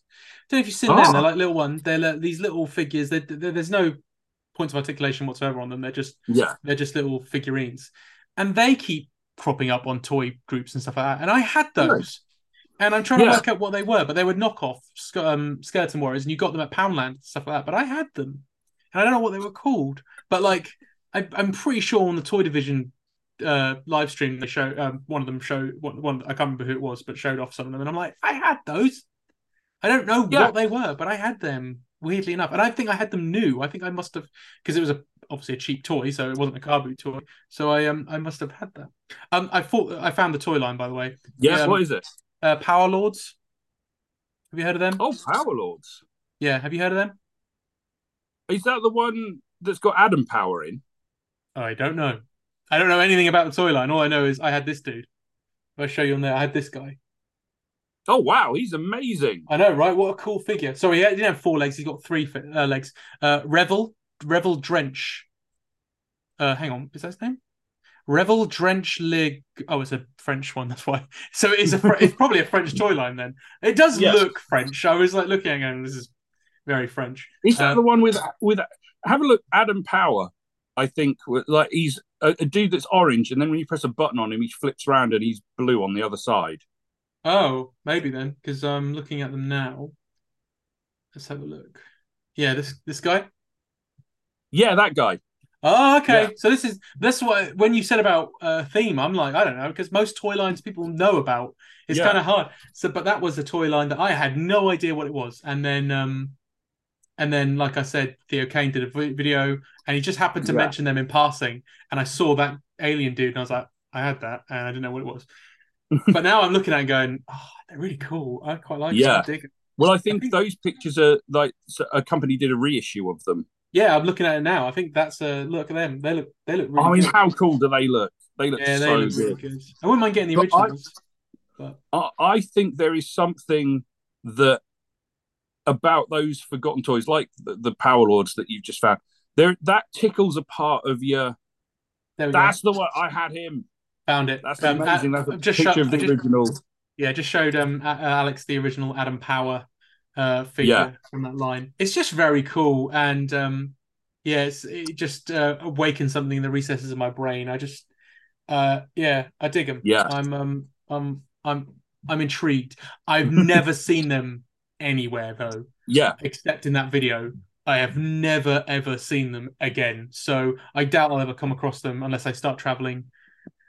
don't know if you've seen them. Oh. They're like little ones. They're like, these little figures. They're, they're- there's no points of articulation whatsoever on them. They're just Yeah. they're just little figurines, and they keep cropping up on toy groups and stuff like that. And I had those, and I'm trying Yeah. to work out what they were, but they were knockoff um, skeleton warriors, and you got them at Poundland and stuff like that. But I had them, and I don't know what they were called, but like I, I'm pretty sure on the toy division uh live stream they show um, one of them show one, one I can't remember who it was, but showed off some of them, and I'm like, I had those. I don't know Yeah. what they were, but I had them. Weirdly enough, and I think I had them new. I think I must have because it was a obviously a cheap toy, so it wasn't a car boot toy. So I um I must have had that. Um, I thought I found the toy line by the way. Yes. Um, what is it? Uh, Power Lords. Have you heard of them? Oh, Power Lords. Yeah, have you heard of them? Is that the one that's got Adam Power in? I don't know. I don't know anything about the toy line. All I know is I had this dude. If I show you on there, I had this guy. Oh wow, he's amazing. I know, right? What a cool figure. Sorry, he didn't have four legs. He's got three fi- uh, legs. Uh, Revel, Revel Drench. Uh, hang on, is that his name? Revel Drench Lig. Oh, it's a French one. That's why. So it's a. Fr- it's probably a French toy line then. It does Yes. look French. I was like looking at and this is very French. Is that Uh, the one with with? Have a look, Adam Power. I think like he's a, a dude that's orange, and then when you press a button on him, he flips around and he's blue on the other side. Oh, maybe then, because I'm looking at them now. Let's have a look. Yeah, this this guy. Yeah, that guy. Oh, okay. Yeah. So this is this what when you said about uh, theme, I'm like, I don't know, because most toy lines people know about. It's Yeah. kind of hard. So, but that was a toy line that I had no idea what it was, and then um, and then like I said, Theo Kane did a video, and he just happened to Yeah. mention them in passing, and I saw that alien dude, and I was like, I had that, and I didn't know what it was. but now I'm looking at it and going, oh, they're really cool. I quite like. Yeah. it. I dig. Well, I think those pictures are like so a company did a reissue of them. Yeah, I'm looking at it now. I think that's a look at them. They look they look really I mean, good. how cool do they look? They look yeah, they so look really good. good. I wouldn't mind getting the I- originals. But I, I think there is something that about those forgotten toys, like the, the Power Lords that you've just found. There, that tickles a part of your. That's go. the one I had him. Found it. That's Um, amazing. uh, That's a just picture sho- of the just- original. Yeah, just showed um Alex the original Adam Power uh figure Yeah. from that line. It's just very cool and um yeah, it's, it just uh, awakens something in the recesses of my brain. I just uh yeah, I dig them. Yeah. I'm um I'm I'm I'm intrigued. I've never seen them anywhere though, Yeah, except in that video. I have never ever seen them again. So I doubt I'll ever come across them unless I start traveling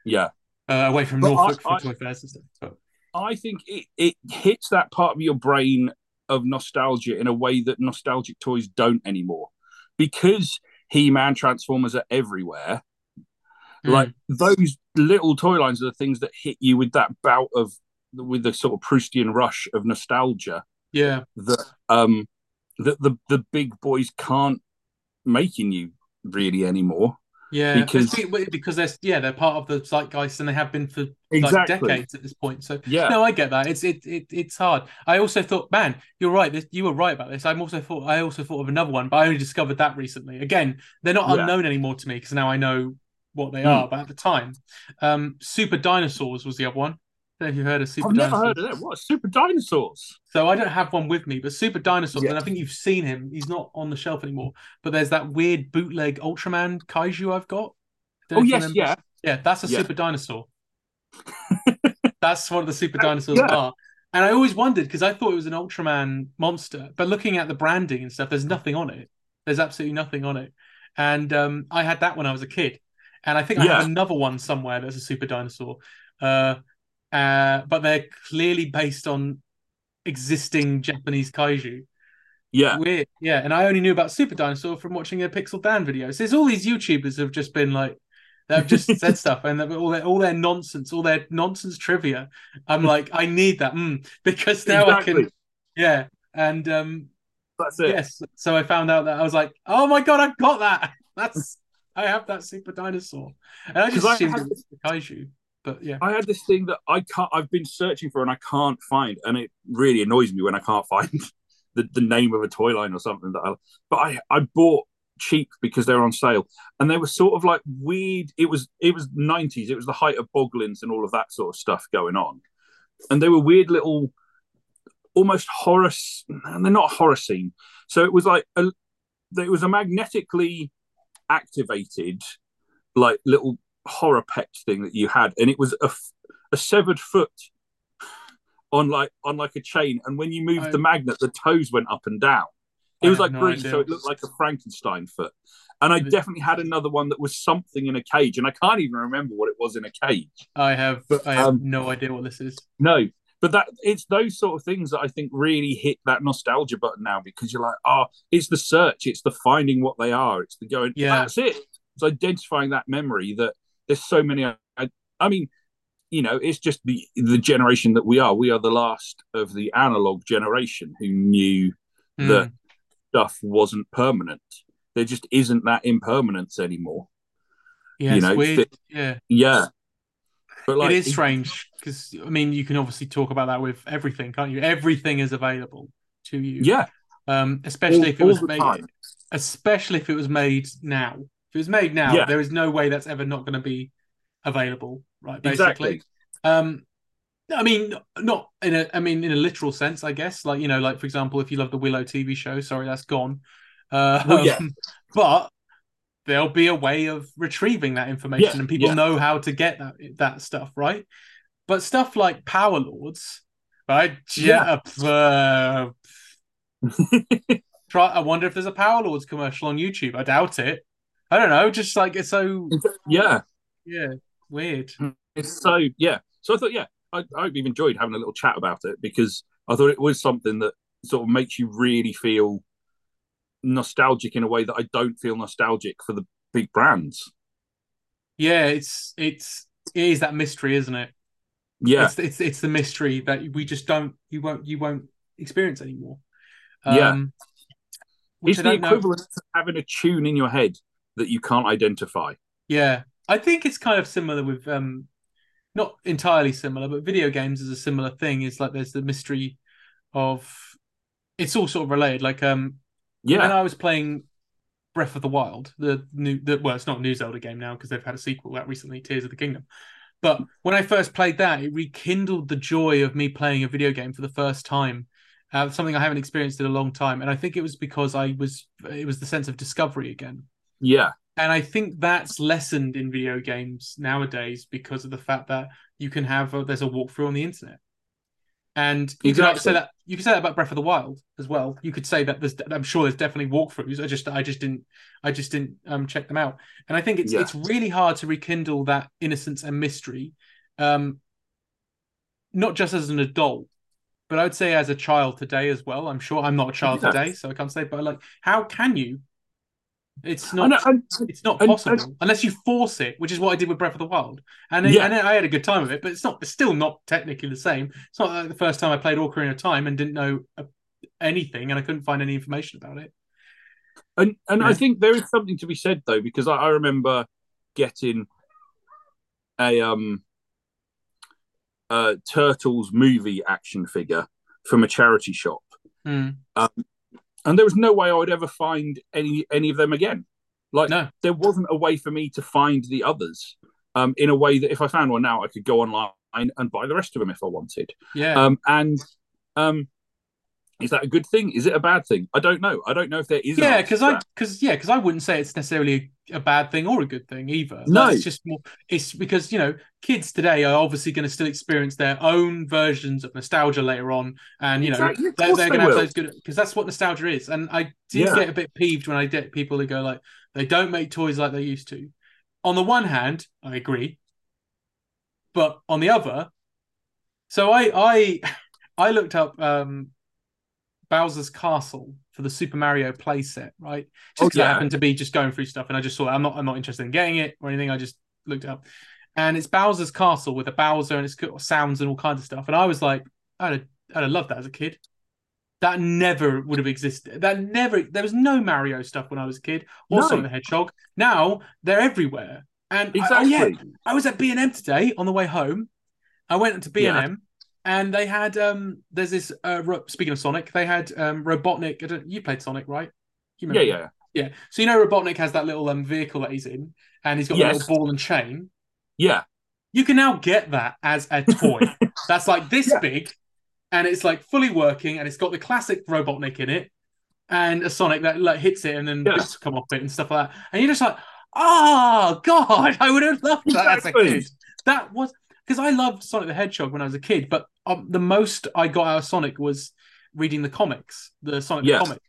yeah. uh, away from But Norfolk I- for I- toy fairs and stuff. But I think it, it hits that part of your brain of nostalgia in a way that nostalgic toys don't anymore. Because He Man Transformers are everywhere. Hmm. Like those little toy lines are the things that hit you with that bout of with the sort of Proustian rush of nostalgia yeah, that um that the the big boys can't make in you really anymore. Yeah, Because- because they're yeah they're part of the zeitgeist and they have been for like decades at this point. So Yeah. no, I get that. It's it, it it's hard. I also thought, man, you're right. This, you were right about this. I'm also thought I also thought of another one, but I only discovered that recently. Again, they're not Yeah. unknown anymore to me because now I know what they Hmm. are. But at the time, um, Super Dinosaurs was the other one. I don't know if you heard of Super I've never Dinosaurs. heard of that. What super dinosaurs? So I don't have one with me, but Super Dinosaurs, Yeah. and I think you've seen him. He's not on the shelf anymore. But there's that weird bootleg Ultraman Kaiju I've got. Oh yes, remember. yeah. Yeah, that's a Yeah. super dinosaur. that's what the super dinosaurs Yeah. are. And I always wondered because I thought it was an Ultraman monster, but looking at the branding and stuff, there's nothing on it. There's absolutely nothing on it. And um, I had that when I was a kid, and I think I have another one somewhere that's a super dinosaur. Uh, uh, but they're clearly based on existing Japanese kaiju. Yeah. Weird, yeah. And I only knew about Super Dinosaur from watching a Pixel Dan video. So there's all these YouTubers have just been like, they've just said stuff, and all their all their nonsense, all their nonsense trivia. I'm like, I need that mm, because now I can, yeah. And um, That's it. yes, so I found out that I was like, oh my god, I've got that. That's I have that Super Dinosaur, and I just 'Cause I assumed had- it was the kaiju. But yeah, I had this thing that I can't. I've been searching for and I can't find, and it really annoys me when I can't find the, the name of a toy line or something. That I, but I I bought cheap because they were on sale, and they were sort of like weird. It was it was nineties. It was the height of Boglins and all of that sort of stuff going on, and they were weird little, almost horror. And they're not horror scene. So it was like a, it was a magnetically activated, like little horror pet thing that you had, and it was a, a severed foot on like on like a chain, and when you moved I- the magnet, the toes went up and down. It I was like no so it looked like a Frankenstein foot. And I was- definitely had another one that was something in a cage, and I can't even remember what it was in a cage. I have But, I have um, no idea what this is. No, but that it's those sort of things that I think really hit that nostalgia button now because you're like, oh, it's the search, it's the finding what they are, it's the going. Yeah. that's it. It's identifying that memory that there's so many. I, I mean, you know, it's just the the generation that we are. We are the last of the analog generation who knew Hmm. that stuff wasn't permanent. There just isn't that impermanence anymore. yeah, you it's know, weird. fit- yeah, Yeah, but like it is strange because I mean, you can obviously talk about that with everything, can't you? Everything is available to you. Yeah, Um, especially all, if it was made, time. especially if it was made now. If it was made now, Yeah. there is no way that's ever not going to be available, right? Basically. Exactly. Um, I mean, not in a, I mean, in a literal sense, I guess. Like you know, like for example, if you love the Willow TV show, sorry, that's gone. Uh, Well, yeah. but there'll be a way of retrieving that information, Yeah, and people yeah. know how to get that that stuff, right? But stuff like Power Lords, right? Yeah. Uh, try. I wonder if there's a Power Lords commercial on YouTube. I doubt it. I don't know. Just like it's so yeah, yeah weird. it's so yeah. So I thought, yeah, I, I've enjoyed having a little chat about it because I thought it was something that sort of makes you really feel nostalgic in a way that I don't feel nostalgic for the big brands. Yeah, it's it's it is that mystery, isn't it? Yeah, It's it's it's the mystery that we just don't you won't you won't experience anymore. Yeah. Um, which it's the know- equivalent of having a tune in your head that you can't identify. Yeah, I think it's kind of similar with um, not entirely similar, but video games is a similar thing. It's like there's the mystery of it's all sort of related. Like um, when Yeah, I was playing Breath of the Wild, the new, the, well, it's not a new Zelda game now because they've had a sequel out recently, Tears of the Kingdom. But when I first played that, it rekindled the joy of me playing a video game for the first time. Uh, something I haven't experienced in a long time, and I think it was because I was it was the sense of discovery again. Yeah, And I think that's lessened in video games nowadays because of the fact that you can have a, there's a walkthrough on the internet, and you can Exactly. say that you can say that about Breath of the Wild as well. You could say that there's I'm sure there's definitely walkthroughs. I just I just didn't I just didn't um check them out, and I think it's Yeah. it's really hard to rekindle that innocence and mystery, um, not just as an adult. But I'd say as a child today as well. I'm sure I'm not a child Yeah. today, so I can't say. But like, how can you? It's not know, and- it's not And- possible unless you force it, which is what I did with Breath of the Wild. And Yeah. and I had a good time with it, but it's not. It's still not technically the same. It's not like the first time I played Ocarina of Time and didn't know uh, anything, and I couldn't find any information about it. And and I think there is something to be said though, because I, I remember getting a um a turtles movie action figure from a charity shop, Hmm. And there was no way I would ever find any any of them again. Like No, there wasn't a way for me to find the others um, in a way that if I found one now, I could go online and buy the rest of them if I wanted. yeah, Um, and um, is that a good thing? Is it a bad thing? I don't know. I don't know if there is. yeah, because I because yeah, because I wouldn't say it's necessarily a, bad thing or a good thing either. No. it's just more. It's because you know kids today are obviously going to still experience their own versions of nostalgia later on, and you know Exactly. They're, they're going to have those good because that's what nostalgia is. And I do Yeah. get a bit peeved when I get people who go like they don't make toys like they used to. On the one hand, I agree, but on the other, so I I I looked up um Bowser's Castle for the Super Mario playset, right? Just Oh, because I happened to be just going through stuff and I just saw it. I'm not I'm not interested in getting it or anything. I just looked it up. And it's Bowser's Castle with a Bowser and it's got sounds and all kinds of stuff. And I was like, I'd have, I'd have loved that as a kid. That never would have existed. That never there was no Mario stuff when I was a kid or No. Sonic the Hedgehog. Now they're everywhere. And I- oh yeah, I was at B and M today on the way home. I went to B and M, and they had um. There's this. Uh, ro- speaking of Sonic, they had um Robotnik. I don't, you played Sonic, right? You Yeah, yeah. Yeah. So you know Robotnik has that little um, vehicle that he's in, and he's got Yes. a little ball and chain. Yeah, You can now get that as a toy. That's like this Yeah. big, and it's like fully working, and it's got the classic Robotnik in it, and a Sonic that like hits it, and then Yeah. bits come off it and stuff like that. And you're just like, oh god, I would have loved that Exactly. as a kid. That was because I loved Sonic the Hedgehog when I was a kid, but um, the most I got out of Sonic was reading the comics, the Sonic Yes. comic.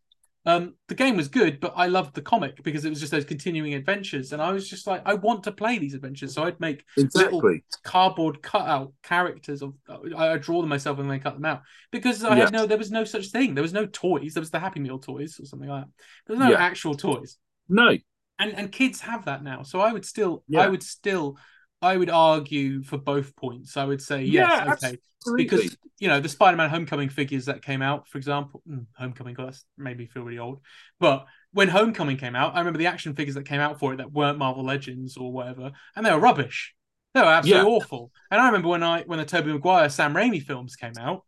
Um, the game was good, but I loved the comic because it was just those continuing adventures, and I was just like, I want to play these adventures, so I'd make exactly. cardboard cutout characters of I, I draw them myself and then cut them out because I Yeah. had no there was no such thing there was no toys there was the Happy Meal toys or something like that there's no Yeah. actual toys No, and and kids have that now so I would still Yeah. I would still I would argue for both points I would say yes Yeah, okay absolutely. because you know the Spider-Man Homecoming figures that came out for example mm, Homecoming God, that's made me feel really old but when Homecoming came out I remember the action figures that came out for it that weren't Marvel Legends or whatever and they were rubbish they were absolutely Yeah. awful. And I remember when I when the Tobey Maguire Sam Raimi films came out,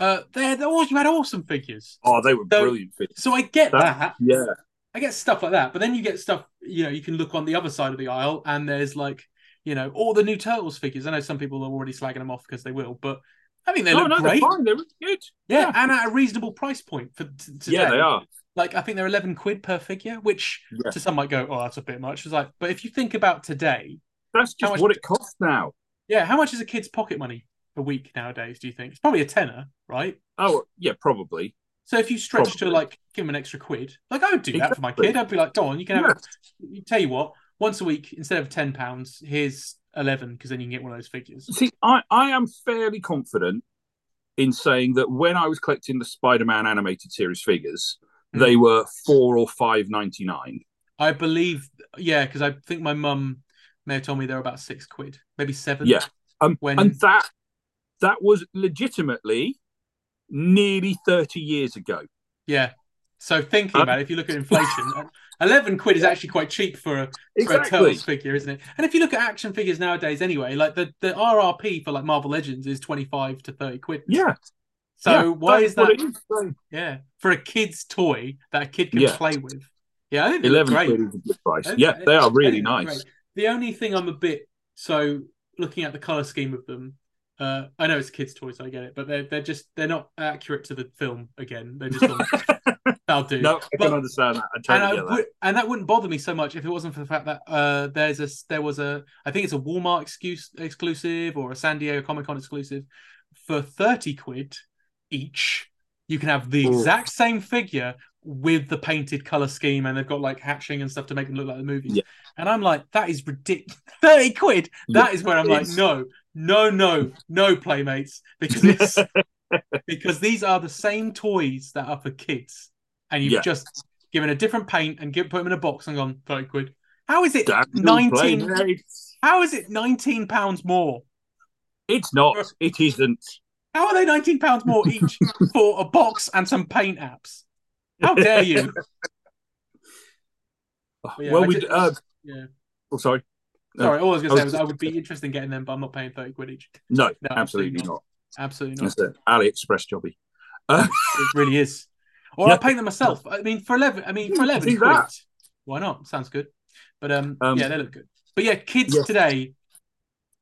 uh, they they all you had awesome figures. oh, they were So- brilliant. figures. So I get That- that. Yeah, I get stuff like that. But then you get stuff, you know, you can look on the other side of the aisle and there's like, you know, all the new Turtles figures. I know some people are already slagging them off because they will, but I think they no, look no, great. they're fine. They're really good. Yeah, yeah. and at a reasonable price point for t- today. Yeah, they are. Like I think they're eleven quid per figure, which Yeah. to some might go, oh, that's a bit much. It's like, but if you think about today, That's How just much- what it costs now. yeah, how much is a kid's pocket money a week nowadays? Do you think it's probably a tenner, right? Oh, yeah, probably. So if you stretch to like give him an extra quid, like I would do that for my kid. I'd be like, go on, you can have. Yeah. You tell you what, once a week instead of ten pounds, here's eleven because then you can get one of those figures. See, I, I am fairly confident in saying that when I was collecting the Spider-Man animated series figures, Hmm. they were four or five ninety nine. I believe, yeah, because I think my mum may have told me they're about six quid, maybe seven. Yeah. Um, When- and that that was legitimately nearly thirty years ago. yeah. So thinking Uh, about it, if you look at inflation, eleven quid is actually quite cheap for a for a Turtles figure, isn't it? And if you look at action figures nowadays, anyway, like the the RRP for like Marvel Legends is twenty five to thirty quid. Yeah. So yeah, why is that? So, Yeah, for a kid's toy that a kid can Yeah. play with. Yeah, I think Eleven great. quid is a good price. Yeah, they are really think they look nice. great. The only thing I'm a bit so looking at the color scheme of them. Uh, I know it's kids' toys, so I get it, but they're they're just they're not accurate to the film. Again, they're just on, that'll do. No, I But- can understand that. I and I that. and that wouldn't bother me so much if it wasn't for the fact that uh, there's a there was a I think it's a Walmart excuse, exclusive or a San Diego Comic Con exclusive for thirty quid each. You can have the Ooh. exact same figure with the painted color scheme, and they've got like hatching and stuff to make them look like the movies. Yeah. And I'm like, that is ridiculous. Thirty quid. That Yeah, is where I'm like, no, no, no, no, playmates, because it's because these are the same toys that are for kids, and you've Yeah. just given a different paint and give, put them in a box and gone thirty quid. How is it nineteen? playmates. How is it nineteen pounds more? It's not. It isn't. How are they nineteen pounds more each for a box and some paint apps? How dare you? yeah, well, we. Uh, Yeah. oh, sorry. No, Sorry, all I was going to say was- I would be interested in getting them, but I'm not paying thirty quid each. No, No, absolutely absolutely not. Absolutely not. That's an AliExpress jobby. It really is. Or Yeah. I'll paint them myself. I mean, for eleven. I mean, for eleven see quid. that. Why not? Sounds good. But um, Um, yeah, they look good. But yeah, kids Yes. today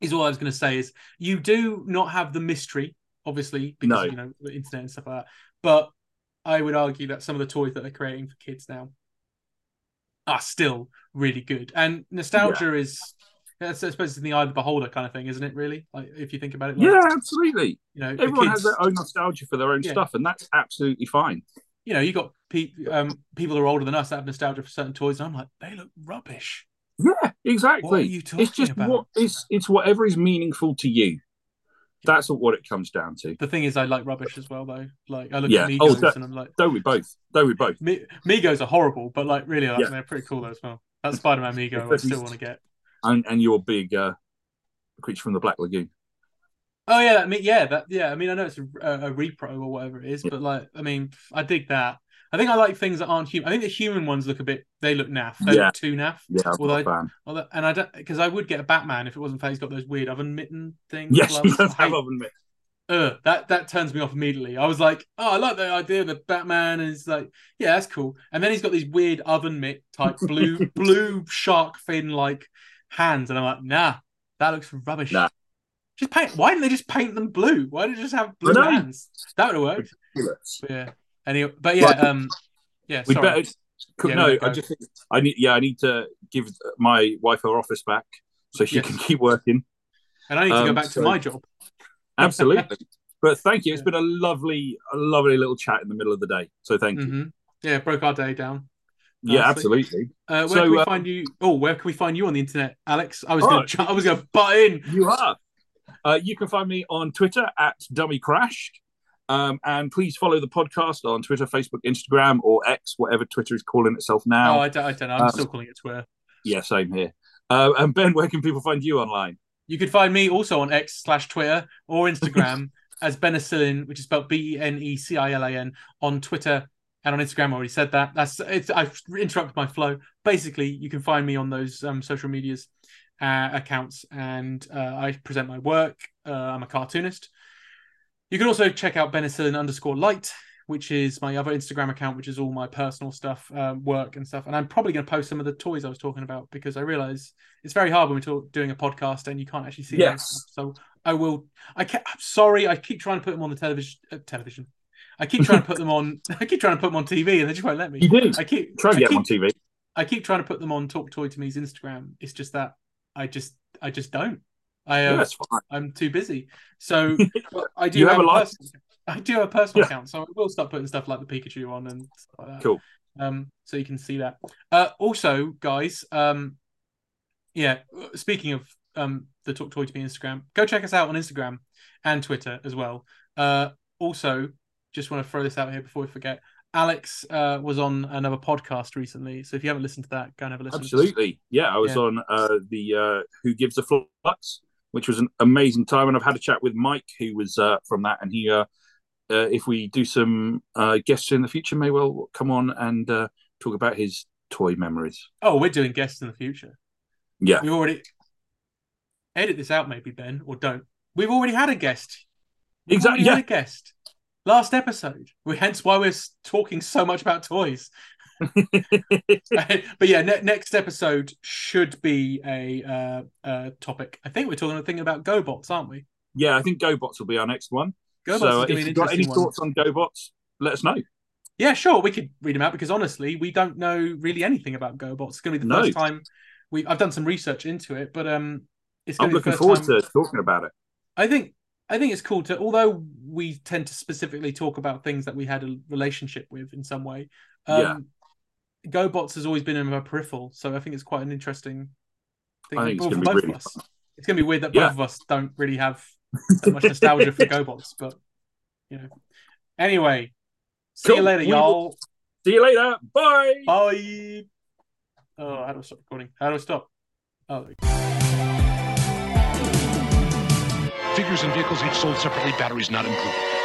is all I was going to say is you do not have the mystery, obviously, because No. you know the internet and stuff like that. But I would argue that some of the toys that they're creating for kids now are still really good. And nostalgia is, I suppose, it's in the eye of the beholder kind of thing, isn't it? Really, like if you think about it. Like, Yeah, absolutely. You know, the Everyone has their own nostalgia for their own Yeah. stuff, and that's absolutely fine. You know, you got pe- um, people who are older than us that have nostalgia for certain toys, and I'm like, they look rubbish. Yeah, exactly. What are you talking It's just about? what it's it's whatever is meaningful to you. That's what it comes down to. The thing is, I like rubbish as well, though. Like, I look Yeah. at Megos Oh, that- and I'm like, Though we both, though we both. Mi- Megos are horrible, but like, really, like, Yeah. they're pretty cool though as well. That Spider Man Mego, I still want to get. And and your big uh, creature from the Black Lagoon. Oh yeah, I mean, yeah, that yeah. I mean, I know it's a, a, repro or whatever it is, Yeah. but like, I mean, I dig that. I think I like things that aren't human. I think the human ones look a bit. They look naff. They Yeah. look too naff. Yeah, I'm Although not a fan. Although, and I don't because I would get a Batman if it wasn't for he's got those weird oven mitten things. Yes, he does have oven mitts. uh, that that turns me off immediately. I was like, oh, I like the idea of the Batman and is like, yeah, that's cool. And then he's got these weird oven mitt type blue blue shark fin like hands, and I'm like, nah, that looks rubbish. Nah. Just paint. Why didn't they just paint them blue? Why did they just have blue hands? That would have worked. But yeah. Anyway, but yeah, Right. um, yeah. We sorry. better. Yeah, no. I just I need. Yeah, I need to give my wife her office back so she Yes. can keep working. and I need to go um, back so- to my job. Absolutely. but thank you. It's Yeah. been a lovely, a lovely little chat in the middle of the day. So thank you. hmm Yeah, broke our day down. Yeah, absolutely. Uh, where So, can we uh, find you? Oh, where can we find you on the internet, Alex? I was Oh. gonna, I was gonna butt in. You are. Uh, you can find me on Twitter at Dummy Crashed. Um, and please follow the podcast on Twitter, Facebook, Instagram, or X, whatever Twitter is calling itself now. Oh, I don't, I don't know. I'm Um, still calling it Twitter. Yeah, same here. Uh, and Ben, where can people find you online? You could find me also on X slash Twitter or Instagram as Benicillin, which is spelled B E N E C I L A N on Twitter and on Instagram. I already said that. That's it's. I've interrupted my flow. Basically, you can find me on those um, social medias uh, accounts, and uh, I present my work. Uh, I'm a cartoonist. You can also check out Benicillin underscore light, which is my other Instagram account, which is all my personal stuff, um, work and stuff. And I'm probably going to post some of the toys I was talking about because I realize it's very hard when we're talk, doing a podcast and you can't actually see Yes. So I will. I ca- I'm sorry. I keep trying to put them on the television. Uh, television. I keep trying to put them on. I keep trying to put them on TV, and they just won't let me. You do. I keep Try and I get keep, them on TV. I keep trying to put them on Talk Toy to me's Instagram. It's just that I just I just don't. I Yeah, fine. I'm too busy. So I do have, have a personal, I do have a personal Yeah. account, so I will start putting stuff like the Pikachu on and stuff like that. Cool. Um, so you can see that. Uh, also, guys, um, yeah. Speaking of um, the Talk Toy to Me Instagram, go check us out on Instagram and Twitter as well. Uh, also, just want to throw this out here before we forget. Alex uh, was on another podcast recently, so if you haven't listened to that, go and have a listen. Absolutely. Yeah, I was Yeah. on uh, the uh, Who Gives a Flux, which was an amazing time. And I've had a chat with Mike, who was uh, from that. And he, uh, uh, if we do some uh, guests in the future, may well come on and uh, talk about his toy memories. Oh, we're doing guests in the future. Yeah. We've already edit this out, maybe Ben, or don't. We've already had a guest. We've Exactly, already had a guest last episode. We, hence why we're talking so much about toys. but yeah, ne- next episode should be a uh, uh, topic. I think we're talking thinking about GoBots, aren't we? yeah, I think GoBots will be our next one. GoBots so is going to if you've got any one. thoughts on GoBots, let us know. Yeah, sure, we could read them out because honestly, we don't know really anything about GoBots. It's going to be the No. first time we. I've done some research into it, but um, it's going I'm to be the looking forward time. to talking about it. I think I think it's cool to although we tend to specifically talk about things that we had a relationship with in some way. Um Yeah. GoBots has always been in our peripheral, so I think it's quite an interesting thing I think it's for gonna be both really of us. It's gonna be weird that Yeah. both of us don't really have that much nostalgia for GoBots, but you know. Anyway, see you later, We y'all. See you later. Bye. Bye. Oh, how do I stop recording? How do I stop? Oh, Figures and vehicles each sold separately, batteries not included.